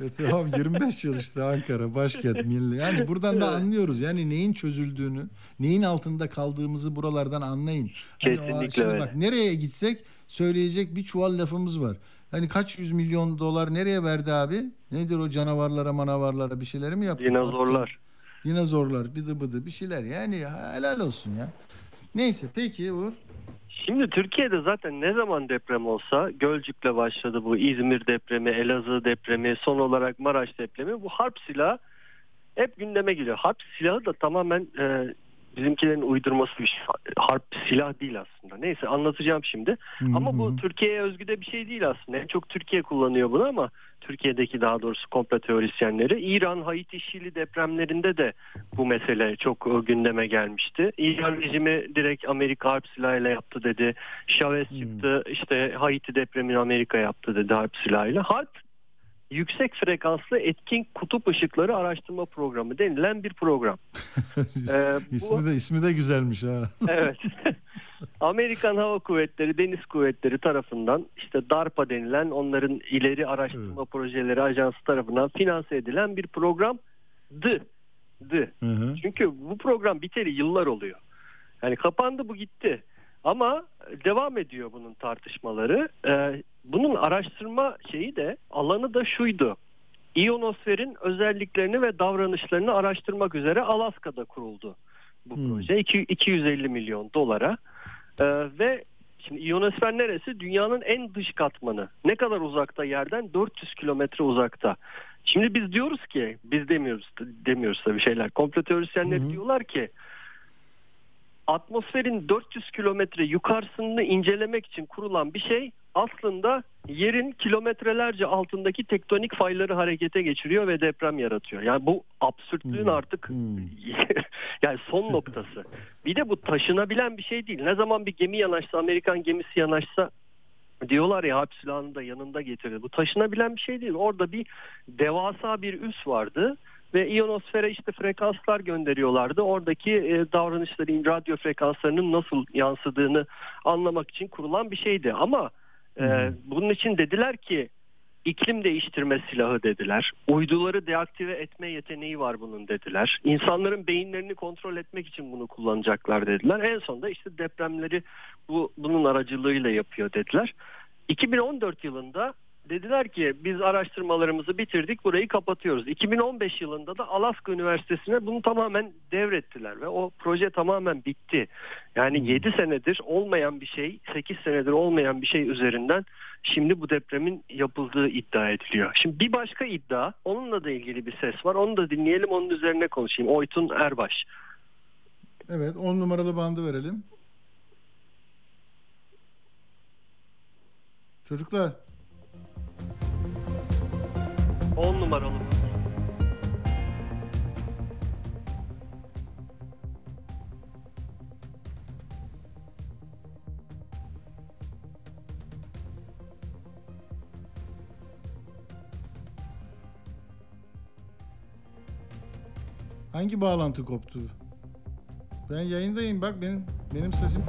E tamam 25 yıl işte Ankara başkent milli. Yani buradan da anlıyoruz yani neyin çözüldüğünü, neyin altında kaldığımızı buralardan anlayın. Hani o- Kesinlikle şimdi öyle. bak nereye gitsek söyleyecek bir çuval lafımız var. Hani kaç yüz milyon dolar nereye verdi abi? Nedir o canavarlara manavarlara bir şeyleri mi yaptı? Dinozorlar. Dinozorlar bıdı bıdı bir şeyler yani helal olsun ya. Neyse peki Uğur. Şimdi Türkiye'de zaten ne zaman deprem olsa Gölcük'le başladı bu İzmir depremi, Elazığ depremi, son olarak Maraş depremi bu harp silahı hep gündeme geliyor. Harp silahı da tamamen e, bizimkilerin uydurması bir şey. Harp silah değil aslında. Neyse anlatacağım şimdi. Ama bu Türkiye'ye özgü de bir şey değil aslında. En çok Türkiye kullanıyor bunu ama Türkiye'deki daha doğrusu komplo teorisyenleri. İran, Haiti, Şili depremlerinde de bu mesele çok gündeme gelmişti. İran rejimi direkt Amerika harp silahıyla yaptı dedi. Chavez çıktı işte Haiti depremini Amerika yaptı dedi harp silahıyla. Harp yüksek frekanslı etkin kutup ışıkları araştırma programı denilen bir program. Ee, bu- ismi de ismi de güzelmiş ha. evet. Amerikan Hava Kuvvetleri, Deniz Kuvvetleri tarafından işte DARPA denilen onların ileri araştırma projeleri ajansı tarafından finanse edilen bir programdı. Dı. Çünkü bu program biteli yıllar oluyor. Yani kapandı bu gitti. Ama devam ediyor bunun tartışmaları. Ee, bunun araştırma şeyi de alanı da şuydu. İyonosferin özelliklerini ve davranışlarını araştırmak üzere Alaska'da kuruldu bu proje. İki- 250 milyon dolara. Ee, ve şimdi iyonosfer neresi? Dünyanın en dış katmanı. Ne kadar uzakta yerden? 400 kilometre uzakta. Şimdi biz diyoruz ki, biz demiyoruz demiyoruz tabii şeyler. Komplo teorisyenleri diyorlar ki atmosferin 400 kilometre yukarısını incelemek için kurulan bir şey aslında yerin kilometrelerce altındaki tektonik fayları harekete geçiriyor ve deprem yaratıyor. Yani bu absürtlüğün artık yani son noktası. Bir de bu taşınabilen bir şey değil. Ne zaman bir gemi yanaşsa, Amerikan gemisi yanaşsa diyorlar ya harp silahını da yanında getirdi. Bu taşınabilen bir şey değil. Orada bir devasa bir üs vardı ve iyonosfere işte frekanslar gönderiyorlardı. Oradaki e, davranışların, radyo frekanslarının nasıl yansıdığını anlamak için kurulan bir şeydi. Ama e, bunun için dediler ki iklim değiştirme silahı dediler. Uyduları deaktive etme yeteneği var bunun dediler. İnsanların beyinlerini kontrol etmek için bunu kullanacaklar dediler. En sonunda işte depremleri bu bunun aracılığıyla yapıyor dediler. 2014 yılında dediler ki biz araştırmalarımızı bitirdik burayı kapatıyoruz. 2015 yılında da Alaska Üniversitesi'ne bunu tamamen devrettiler ve o proje tamamen bitti. Yani 7 senedir olmayan bir şey, 8 senedir olmayan bir şey üzerinden şimdi bu depremin yapıldığı iddia ediliyor. Şimdi bir başka iddia, onunla da ilgili bir ses var. Onu da dinleyelim, onun üzerine konuşayım. Oytun Erbaş. Evet 10 numaralı bandı verelim. Çocuklar 10 numaralı. hangi bağlantı koptu? Ben yayındayım bak benim benim sesim.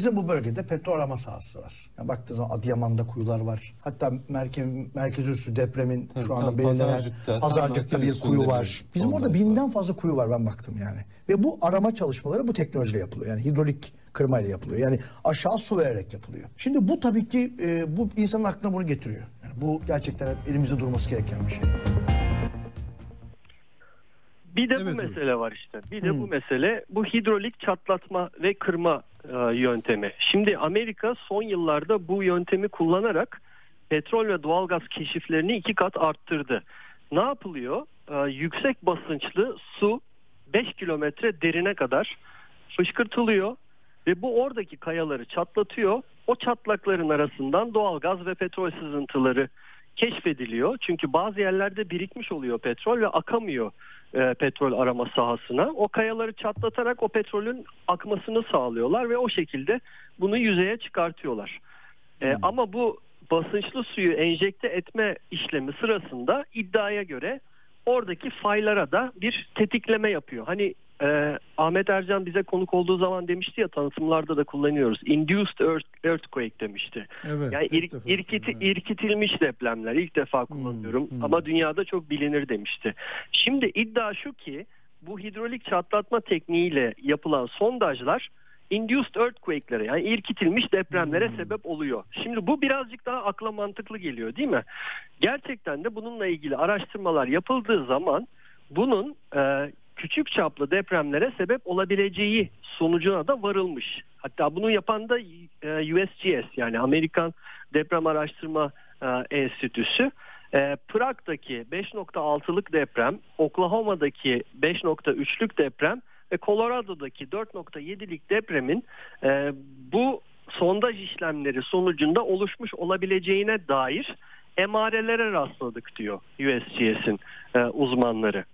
Bizim bu bölgede petrol arama sahası var. Yani baktığı zaman Adıyaman'da kuyular var. Hatta merkez, merkez üssü depremin şu anda belirlenen Pazarcık'ta, bir kuyu var. bir- Bizim orada binden fazla kuyu var ben baktım yani. Ve bu arama çalışmaları bu teknolojiyle yapılıyor. Yani hidrolik kırmayla yapılıyor. Yani aşağı su vererek yapılıyor. Şimdi bu tabii ki e, bu insanın aklına bunu getiriyor. Yani bu gerçekten elimizde durması gereken bir şey. Bir de bu mesele var işte. Bir de bu mesele bu hidrolik çatlatma ve kırma e, yöntemi. Şimdi Amerika son yıllarda bu yöntemi kullanarak petrol ve doğalgaz keşiflerini iki kat arttırdı. Ne yapılıyor? E, yüksek basınçlı su 5 kilometre derine kadar fışkırtılıyor ve bu oradaki kayaları çatlatıyor. O çatlakların arasından doğalgaz ve petrol sızıntıları keşfediliyor. Çünkü bazı yerlerde birikmiş oluyor petrol ve akamıyor e, petrol arama sahasına. O kayaları çatlatarak o petrolün akmasını sağlıyorlar ve o şekilde bunu yüzeye çıkartıyorlar. E, Ama bu basınçlı suyu enjekte etme işlemi sırasında iddiaya göre oradaki faylara da bir tetikleme yapıyor. Hani e, Ahmet Ercan bize konuk olduğu zaman demişti ya tanıtımlarda da kullanıyoruz. Induced earth- earthquake demişti. Evet. Yani ir- irkiti- irkitilmiş depremler ilk defa kullanıyorum ama dünyada çok bilinir demişti. Şimdi iddia şu ki bu hidrolik çatlatma tekniğiyle yapılan sondajlar induced earthquake'lere yani irkitilmiş depremlere sebep oluyor. Şimdi bu birazcık daha akla mantıklı geliyor değil mi? Gerçekten de bununla ilgili araştırmalar yapıldığı zaman bunun e, küçük çaplı depremlere sebep olabileceği sonucuna da varılmış. Hatta bunu yapan da e, USGS yani Amerikan Deprem Araştırma e, Enstitüsü. E, Prag'daki 5.6'lık deprem, Oklahoma'daki 5.3'lük deprem ve Colorado'daki 4.7'lik depremin bu sondaj işlemleri sonucunda oluşmuş olabileceğine dair emarelere rastladık diyor USGS'in uzmanları.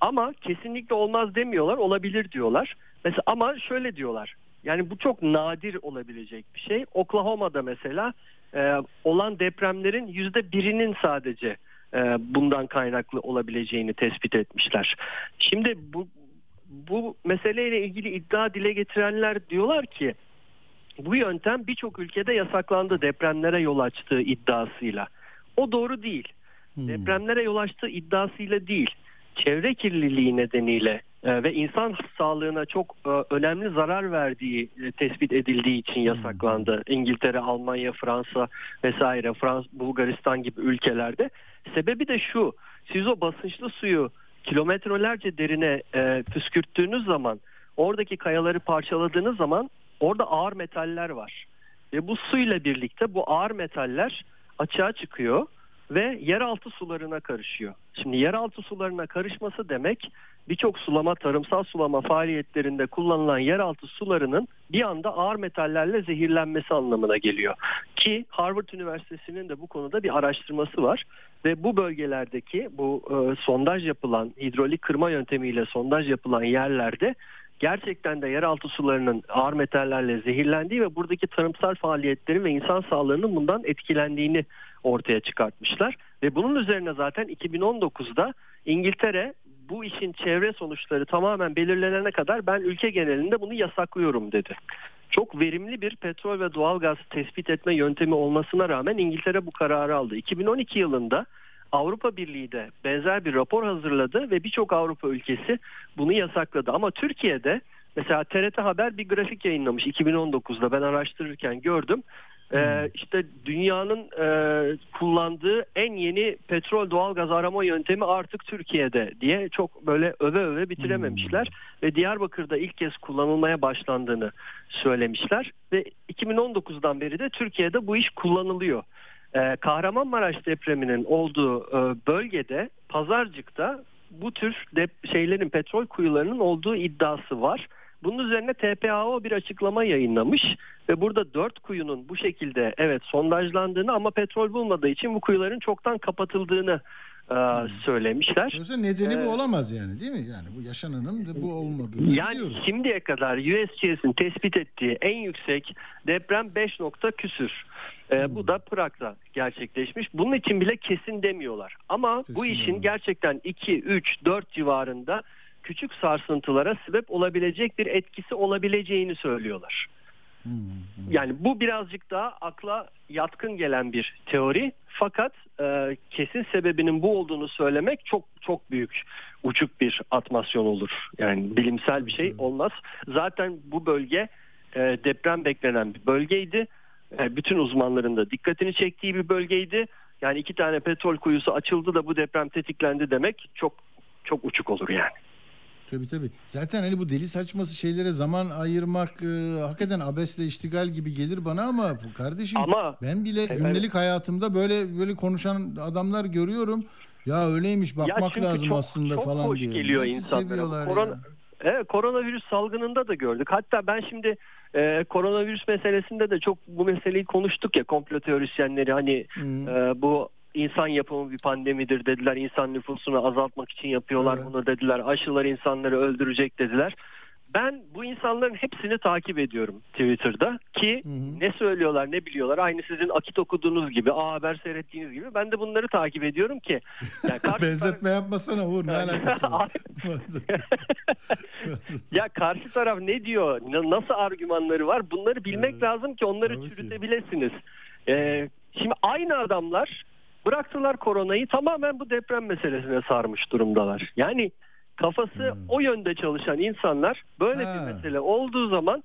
Ama kesinlikle olmaz demiyorlar, olabilir diyorlar. Mesela ama şöyle diyorlar. Yani bu çok nadir olabilecek bir şey. Oklahoma'da mesela e, olan depremlerin yüzde birinin sadece e, bundan kaynaklı olabileceğini tespit etmişler. Şimdi bu bu meseleyle ilgili iddia dile getirenler diyorlar ki bu yöntem birçok ülkede yasaklandı depremlere yol açtığı iddiasıyla. O doğru değil. Depremlere yol açtığı iddiasıyla değil. Çevre kirliliği nedeniyle e, ve insan sağlığına çok e, önemli zarar verdiği e, tespit edildiği için yasaklandı. İngiltere, Almanya, Fransa vesaire, Frans, Bulgaristan gibi ülkelerde. Sebebi de şu. Siz o basınçlı suyu kilometrelerce derine e, püskürttüğünüz zaman oradaki kayaları parçaladığınız zaman orada ağır metaller var. Ve bu suyla birlikte bu ağır metaller açığa çıkıyor ve yeraltı sularına karışıyor. Şimdi yeraltı sularına karışması demek birçok sulama, tarımsal sulama faaliyetlerinde kullanılan yeraltı sularının bir anda ağır metallerle zehirlenmesi anlamına geliyor. Ki Harvard Üniversitesi'nin de bu konuda bir araştırması var ve bu bölgelerdeki bu e, sondaj yapılan hidrolik kırma yöntemiyle sondaj yapılan yerlerde gerçekten de yeraltı sularının ağır metallerle zehirlendiği ve buradaki tarımsal faaliyetlerin ve insan sağlığının bundan etkilendiğini ortaya çıkartmışlar. Ve bunun üzerine zaten 2019'da İngiltere bu işin çevre sonuçları tamamen belirlenene kadar ben ülke genelinde bunu yasaklıyorum dedi. Çok verimli bir petrol ve doğalgaz tespit etme yöntemi olmasına rağmen İngiltere bu kararı aldı. 2012 yılında Avrupa Birliği de benzer bir rapor hazırladı ve birçok Avrupa ülkesi bunu yasakladı. Ama Türkiye'de mesela TRT Haber bir grafik yayınlamış 2019'da ben araştırırken gördüm. Ee, işte dünyanın e, kullandığı en yeni petrol doğalgaz arama yöntemi artık Türkiye'de diye çok böyle öve öve bitirememişler ve Diyarbakır'da ilk kez kullanılmaya başlandığını söylemişler ve 2019'dan beri de Türkiye'de bu iş kullanılıyor. Ee, Kahramanmaraş depreminin olduğu e, bölgede Pazarcık'ta bu tür dep- şeylerin petrol kuyularının olduğu iddiası var. Bunun üzerine TPAO bir açıklama yayınlamış ve burada dört kuyunun bu şekilde evet sondajlandığını ama petrol bulmadığı için bu kuyuların çoktan kapatıldığını e, söylemişler. Yoksa nedeni Ee, bu olamaz yani değil mi? Yani bu yaşananın bu olmadığını Yani biliyoruz. şimdiye kadar USGS'in tespit ettiği en yüksek deprem 5 nokta küsür. Ee, Bu da Prag'da gerçekleşmiş. Bunun için bile kesin demiyorlar. Ama bu işin gerçekten 2, 3, 4 civarında küçük sarsıntılara sebep olabilecek bir etkisi olabileceğini söylüyorlar. Yani bu birazcık daha akla yatkın gelen bir teori. Fakat e, kesin sebebinin bu olduğunu söylemek çok çok büyük uçuk bir atmasyon olur. Yani bilimsel bir şey olmaz. Zaten bu bölge e, deprem beklenen bir bölgeydi. E, bütün uzmanların da dikkatini çektiği bir bölgeydi. Yani iki tane petrol kuyusu açıldı da bu deprem tetiklendi demek çok çok uçuk olur yani. Tabii tabii. Zaten hani bu deli saçması şeylere zaman ayırmak e, hakikaten abesle iştigal gibi gelir bana ama bu kardeşim Ama- ben bile Evet. gündelik hayatımda böyle böyle konuşan adamlar görüyorum. Ya öyleymiş bakmak çünkü lazım çok- aslında çok falan hoş diye. geliyor Nasıl insanlara. seviyorlar ya? Korona- Evet, koronavirüs salgınında da gördük. Hatta ben şimdi e, koronavirüs meselesinde de çok bu meseleyi konuştuk ya komplo teorisyenleri hani e, bu insan yapımı bir pandemidir dediler. İnsan nüfusunu azaltmak için yapıyorlar bunu dediler. Aşılar insanları öldürecek dediler. Ben bu insanların hepsini takip ediyorum Twitter'da ki ne söylüyorlar ne biliyorlar. Aynı sizin akit okuduğunuz gibi, A Haber seyrettiğiniz gibi. Ben de bunları takip ediyorum ki. Yani karşı Benzetme yapmasana Uğur ne alakası var? ya karşı taraf ne diyor, na- nasıl argümanları var bunları bilmek lazım ki onları çürütebilirsiniz. Ee, şimdi aynı adamlar bıraktılar koronayı tamamen bu deprem meselesine sarmış durumdalar. Yani kafası o yönde çalışan insanlar böyle Ha. bir mesele olduğu zaman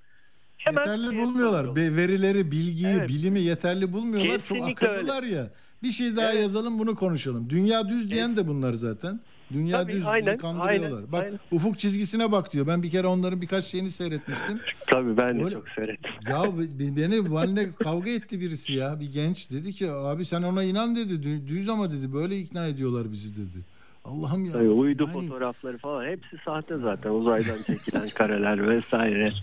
hemen yeterli bulmuyorlar. Be- verileri, bilgiyi, Evet. bilimi yeterli bulmuyorlar. Kesinlikle Çok akıllılar ya. Bir şey daha yazalım bunu konuşalım. Dünya düz diyen de bunlar zaten. Dünya Tabii, düz bizi aynen, kandırıyorlar. aynen, Bak aynen. ufuk çizgisine bak diyor. Ben bir kere onların birkaç şeyini seyretmiştim. Tabii ben de Öyle- çok seyrettim. Ya be- beni benimle kavga etti birisi ya bir genç. Dedi ki abi sen ona inan dedi. Dü- Düz ama dedi. Böyle ikna ediyorlar bizi dedi. Allah'ım ya. Tabii, uydu Yani- fotoğrafları falan hepsi sahte zaten uzaydan çekilen kareler vesaire.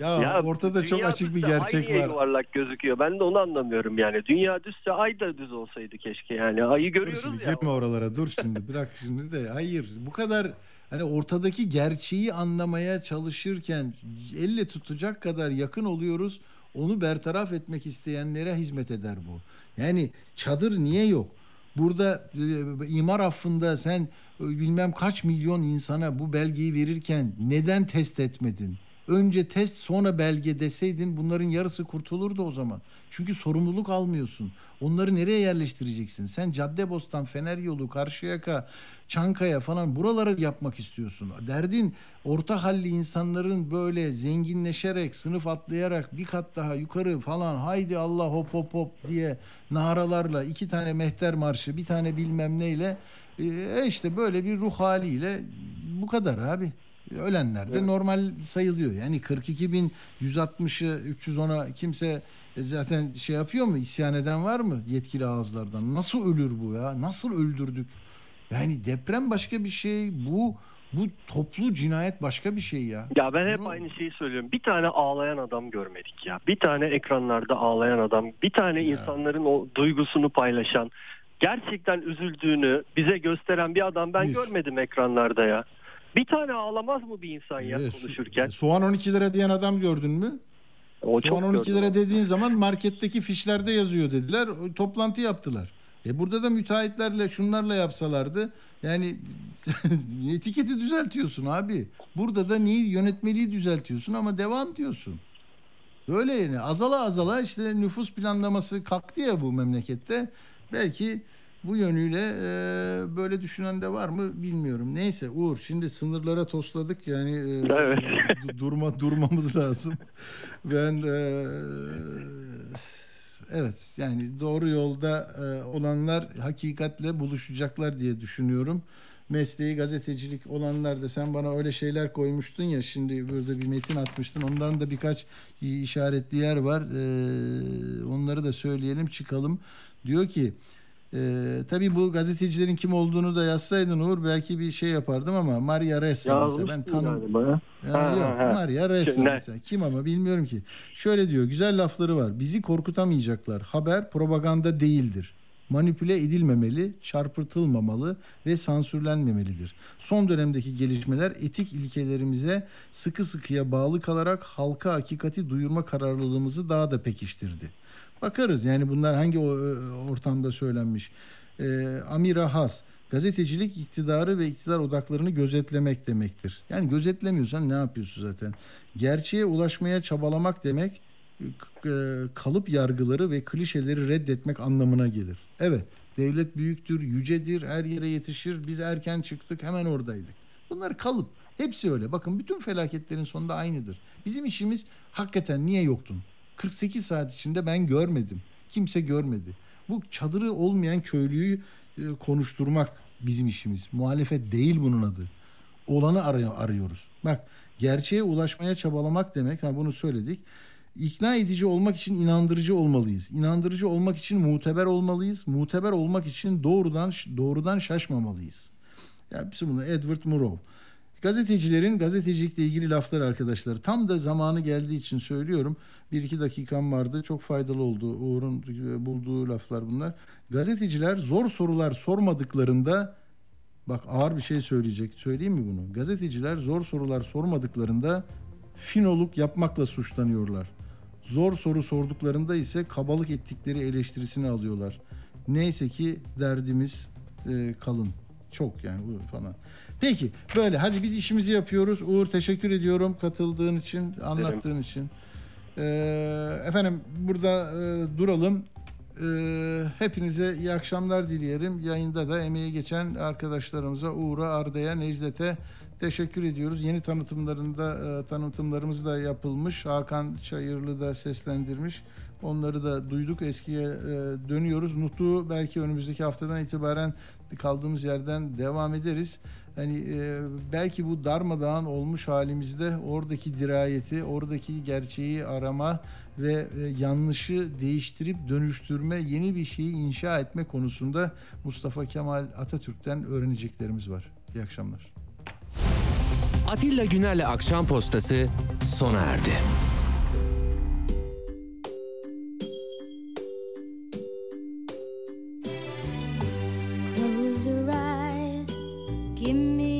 Ya, ortada çok açık bir ay gerçek niye var. yuvarlak gözüküyor. Ben de onu anlamıyorum yani. Dünya düzse ay da düz olsaydı keşke yani. Ayı Dur görüyoruz şimdi ya. girme oralara dur şimdi bırak şimdi de hayır bu kadar hani ortadaki gerçeği anlamaya çalışırken elle tutacak kadar yakın oluyoruz. Onu bertaraf etmek isteyenlere hizmet eder bu. Yani çadır niye yok? Burada e, imar affında sen e, bilmem kaç milyon insana bu belgeyi verirken neden test etmedin? Önce test sonra belge deseydin bunların yarısı kurtulurdu o zaman. Çünkü sorumluluk almıyorsun. Onları nereye yerleştireceksin? Sen Caddebostan, Fener Yolu, Karşıyaka, Çankaya falan buralara yapmak istiyorsun. Derdin orta halli insanların böyle zenginleşerek, sınıf atlayarak bir kat daha yukarı falan haydi Allah hop hop hop diye naralarla iki tane mehter marşı, bir tane bilmem neyle e işte böyle bir ruh haliyle bu kadar abi. Ölenler de normal sayılıyor. Yani 42 bin 160'ı 310'a kimse e, zaten şey yapıyor mu? İsyan eden var mı yetkili ağızlardan? Nasıl ölür bu ya? Nasıl öldürdük? Yani deprem başka bir şey. Bu bu toplu cinayet başka bir şey ya. Ya ben hep aynı şeyi söylüyorum. Bir tane ağlayan adam görmedik ya. Bir tane ekranlarda ağlayan adam, bir tane insanların o duygusunu paylaşan, gerçekten üzüldüğünü bize gösteren bir adam ben görmedim ekranlarda ya. Bir tane ağlamaz mı bir insan ya Ee, konuşurken? Soğan 12 lira diyen adam gördün mü? O çok Soğan 12 gördüm lira dediğin zaman marketteki fişlerde yazıyor dediler. Toplantı yaptılar. E burada da müteahhitlerle şunlarla yapsalardı yani etiketi düzeltiyorsun abi. Burada da niye yönetmeliği düzeltiyorsun ama devam diyorsun. Böyle yani azala azala işte nüfus planlaması kalktı ya bu memlekette. Belki bu yönüyle e, böyle düşünen de var mı bilmiyorum. Neyse Uğur şimdi sınırlara tosladık yani e, Evet. du- durma durmamız lazım. Ben e, evet yani doğru yolda e, olanlar hakikatle buluşacaklar diye düşünüyorum. Mesleği gazetecilik olanlar da sen bana öyle şeyler koymuştun ya şimdi burada bir metin atmıştın. Ondan da birkaç işaretli yer var. E, onları da söyleyelim çıkalım. Diyor ki ee, tabii bu gazetecilerin kim olduğunu da yazsaydın Uğur belki bir şey yapardım ama Maria Ressa mesela ben Yazmıştın tanım galiba ya. Ya Ha, yok ha. Maria Ressa ne? mesela kim ama bilmiyorum ki. Şöyle diyor güzel lafları var. Bizi korkutamayacaklar. Haber propaganda değildir. Manipüle edilmemeli, çarpıtılmamalı ve sansürlenmemelidir. Son dönemdeki gelişmeler etik ilkelerimize sıkı sıkıya bağlı kalarak halka hakikati duyurma kararlılığımızı daha da pekiştirdi. Bakarız yani bunlar hangi o- ortamda söylenmiş. Ee, Amira Has, gazetecilik iktidarı ve iktidar odaklarını gözetlemek demektir. Yani gözetlemiyorsan ne yapıyorsun zaten? Gerçeğe ulaşmaya çabalamak demek e, kalıp yargıları ve klişeleri reddetmek anlamına gelir. Evet, devlet büyüktür, yücedir, her yere yetişir. Biz erken çıktık, hemen oradaydık. Bunlar kalıp. Hepsi öyle. Bakın bütün felaketlerin sonunda aynıdır. Bizim işimiz hakikaten niye yoktun? 48 saat içinde ben görmedim. Kimse görmedi. Bu çadırı olmayan köylüyü e, konuşturmak bizim işimiz. Muhalefet değil bunun adı. Olanı arıyor, arıyoruz. Bak gerçeğe ulaşmaya çabalamak demek. Ha bunu söyledik. İkna edici olmak için inandırıcı olmalıyız. İnandırıcı olmak için muteber olmalıyız. Muteber olmak için doğrudan doğrudan şaşmamalıyız. Ya hepsi bunlar. Edward Murrow. Gazetecilerin gazetecilikle ilgili laflar arkadaşlar. Tam da zamanı geldiği için söylüyorum. Bir iki dakikam vardı. Çok faydalı oldu. Uğur'un bulduğu laflar bunlar. Gazeteciler zor sorular sormadıklarında bak ağır bir şey söyleyecek. Söyleyeyim mi bunu? Gazeteciler zor sorular sormadıklarında finoluk yapmakla suçlanıyorlar. Zor soru sorduklarında ise kabalık ettikleri eleştirisini alıyorlar. Neyse ki derdimiz e, kalın. Çok yani bu falan. Peki böyle hadi biz işimizi yapıyoruz. Uğur teşekkür ediyorum katıldığın için, anlattığın için. Ee, efendim burada e, duralım. Ee, hepinize iyi akşamlar dileyelim. Yayında da emeği geçen arkadaşlarımıza Uğur'a, Arda'ya, Necdet'e teşekkür ediyoruz. Yeni tanıtımlarında e, tanıtımlarımız da yapılmış. Hakan Çayırlı da seslendirmiş. Onları da duyduk. Eskiye e, dönüyoruz. Nutu belki önümüzdeki haftadan itibaren kaldığımız yerden devam ederiz. Hani e, belki bu darmadağın olmuş halimizde oradaki dirayeti, oradaki gerçeği arama ve e, yanlışı değiştirip dönüştürme, yeni bir şeyi inşa etme konusunda Mustafa Kemal Atatürk'ten öğreneceklerimiz var. İyi akşamlar. Atilla Güner'le Akşam Postası sona erdi. Close your eyes, give me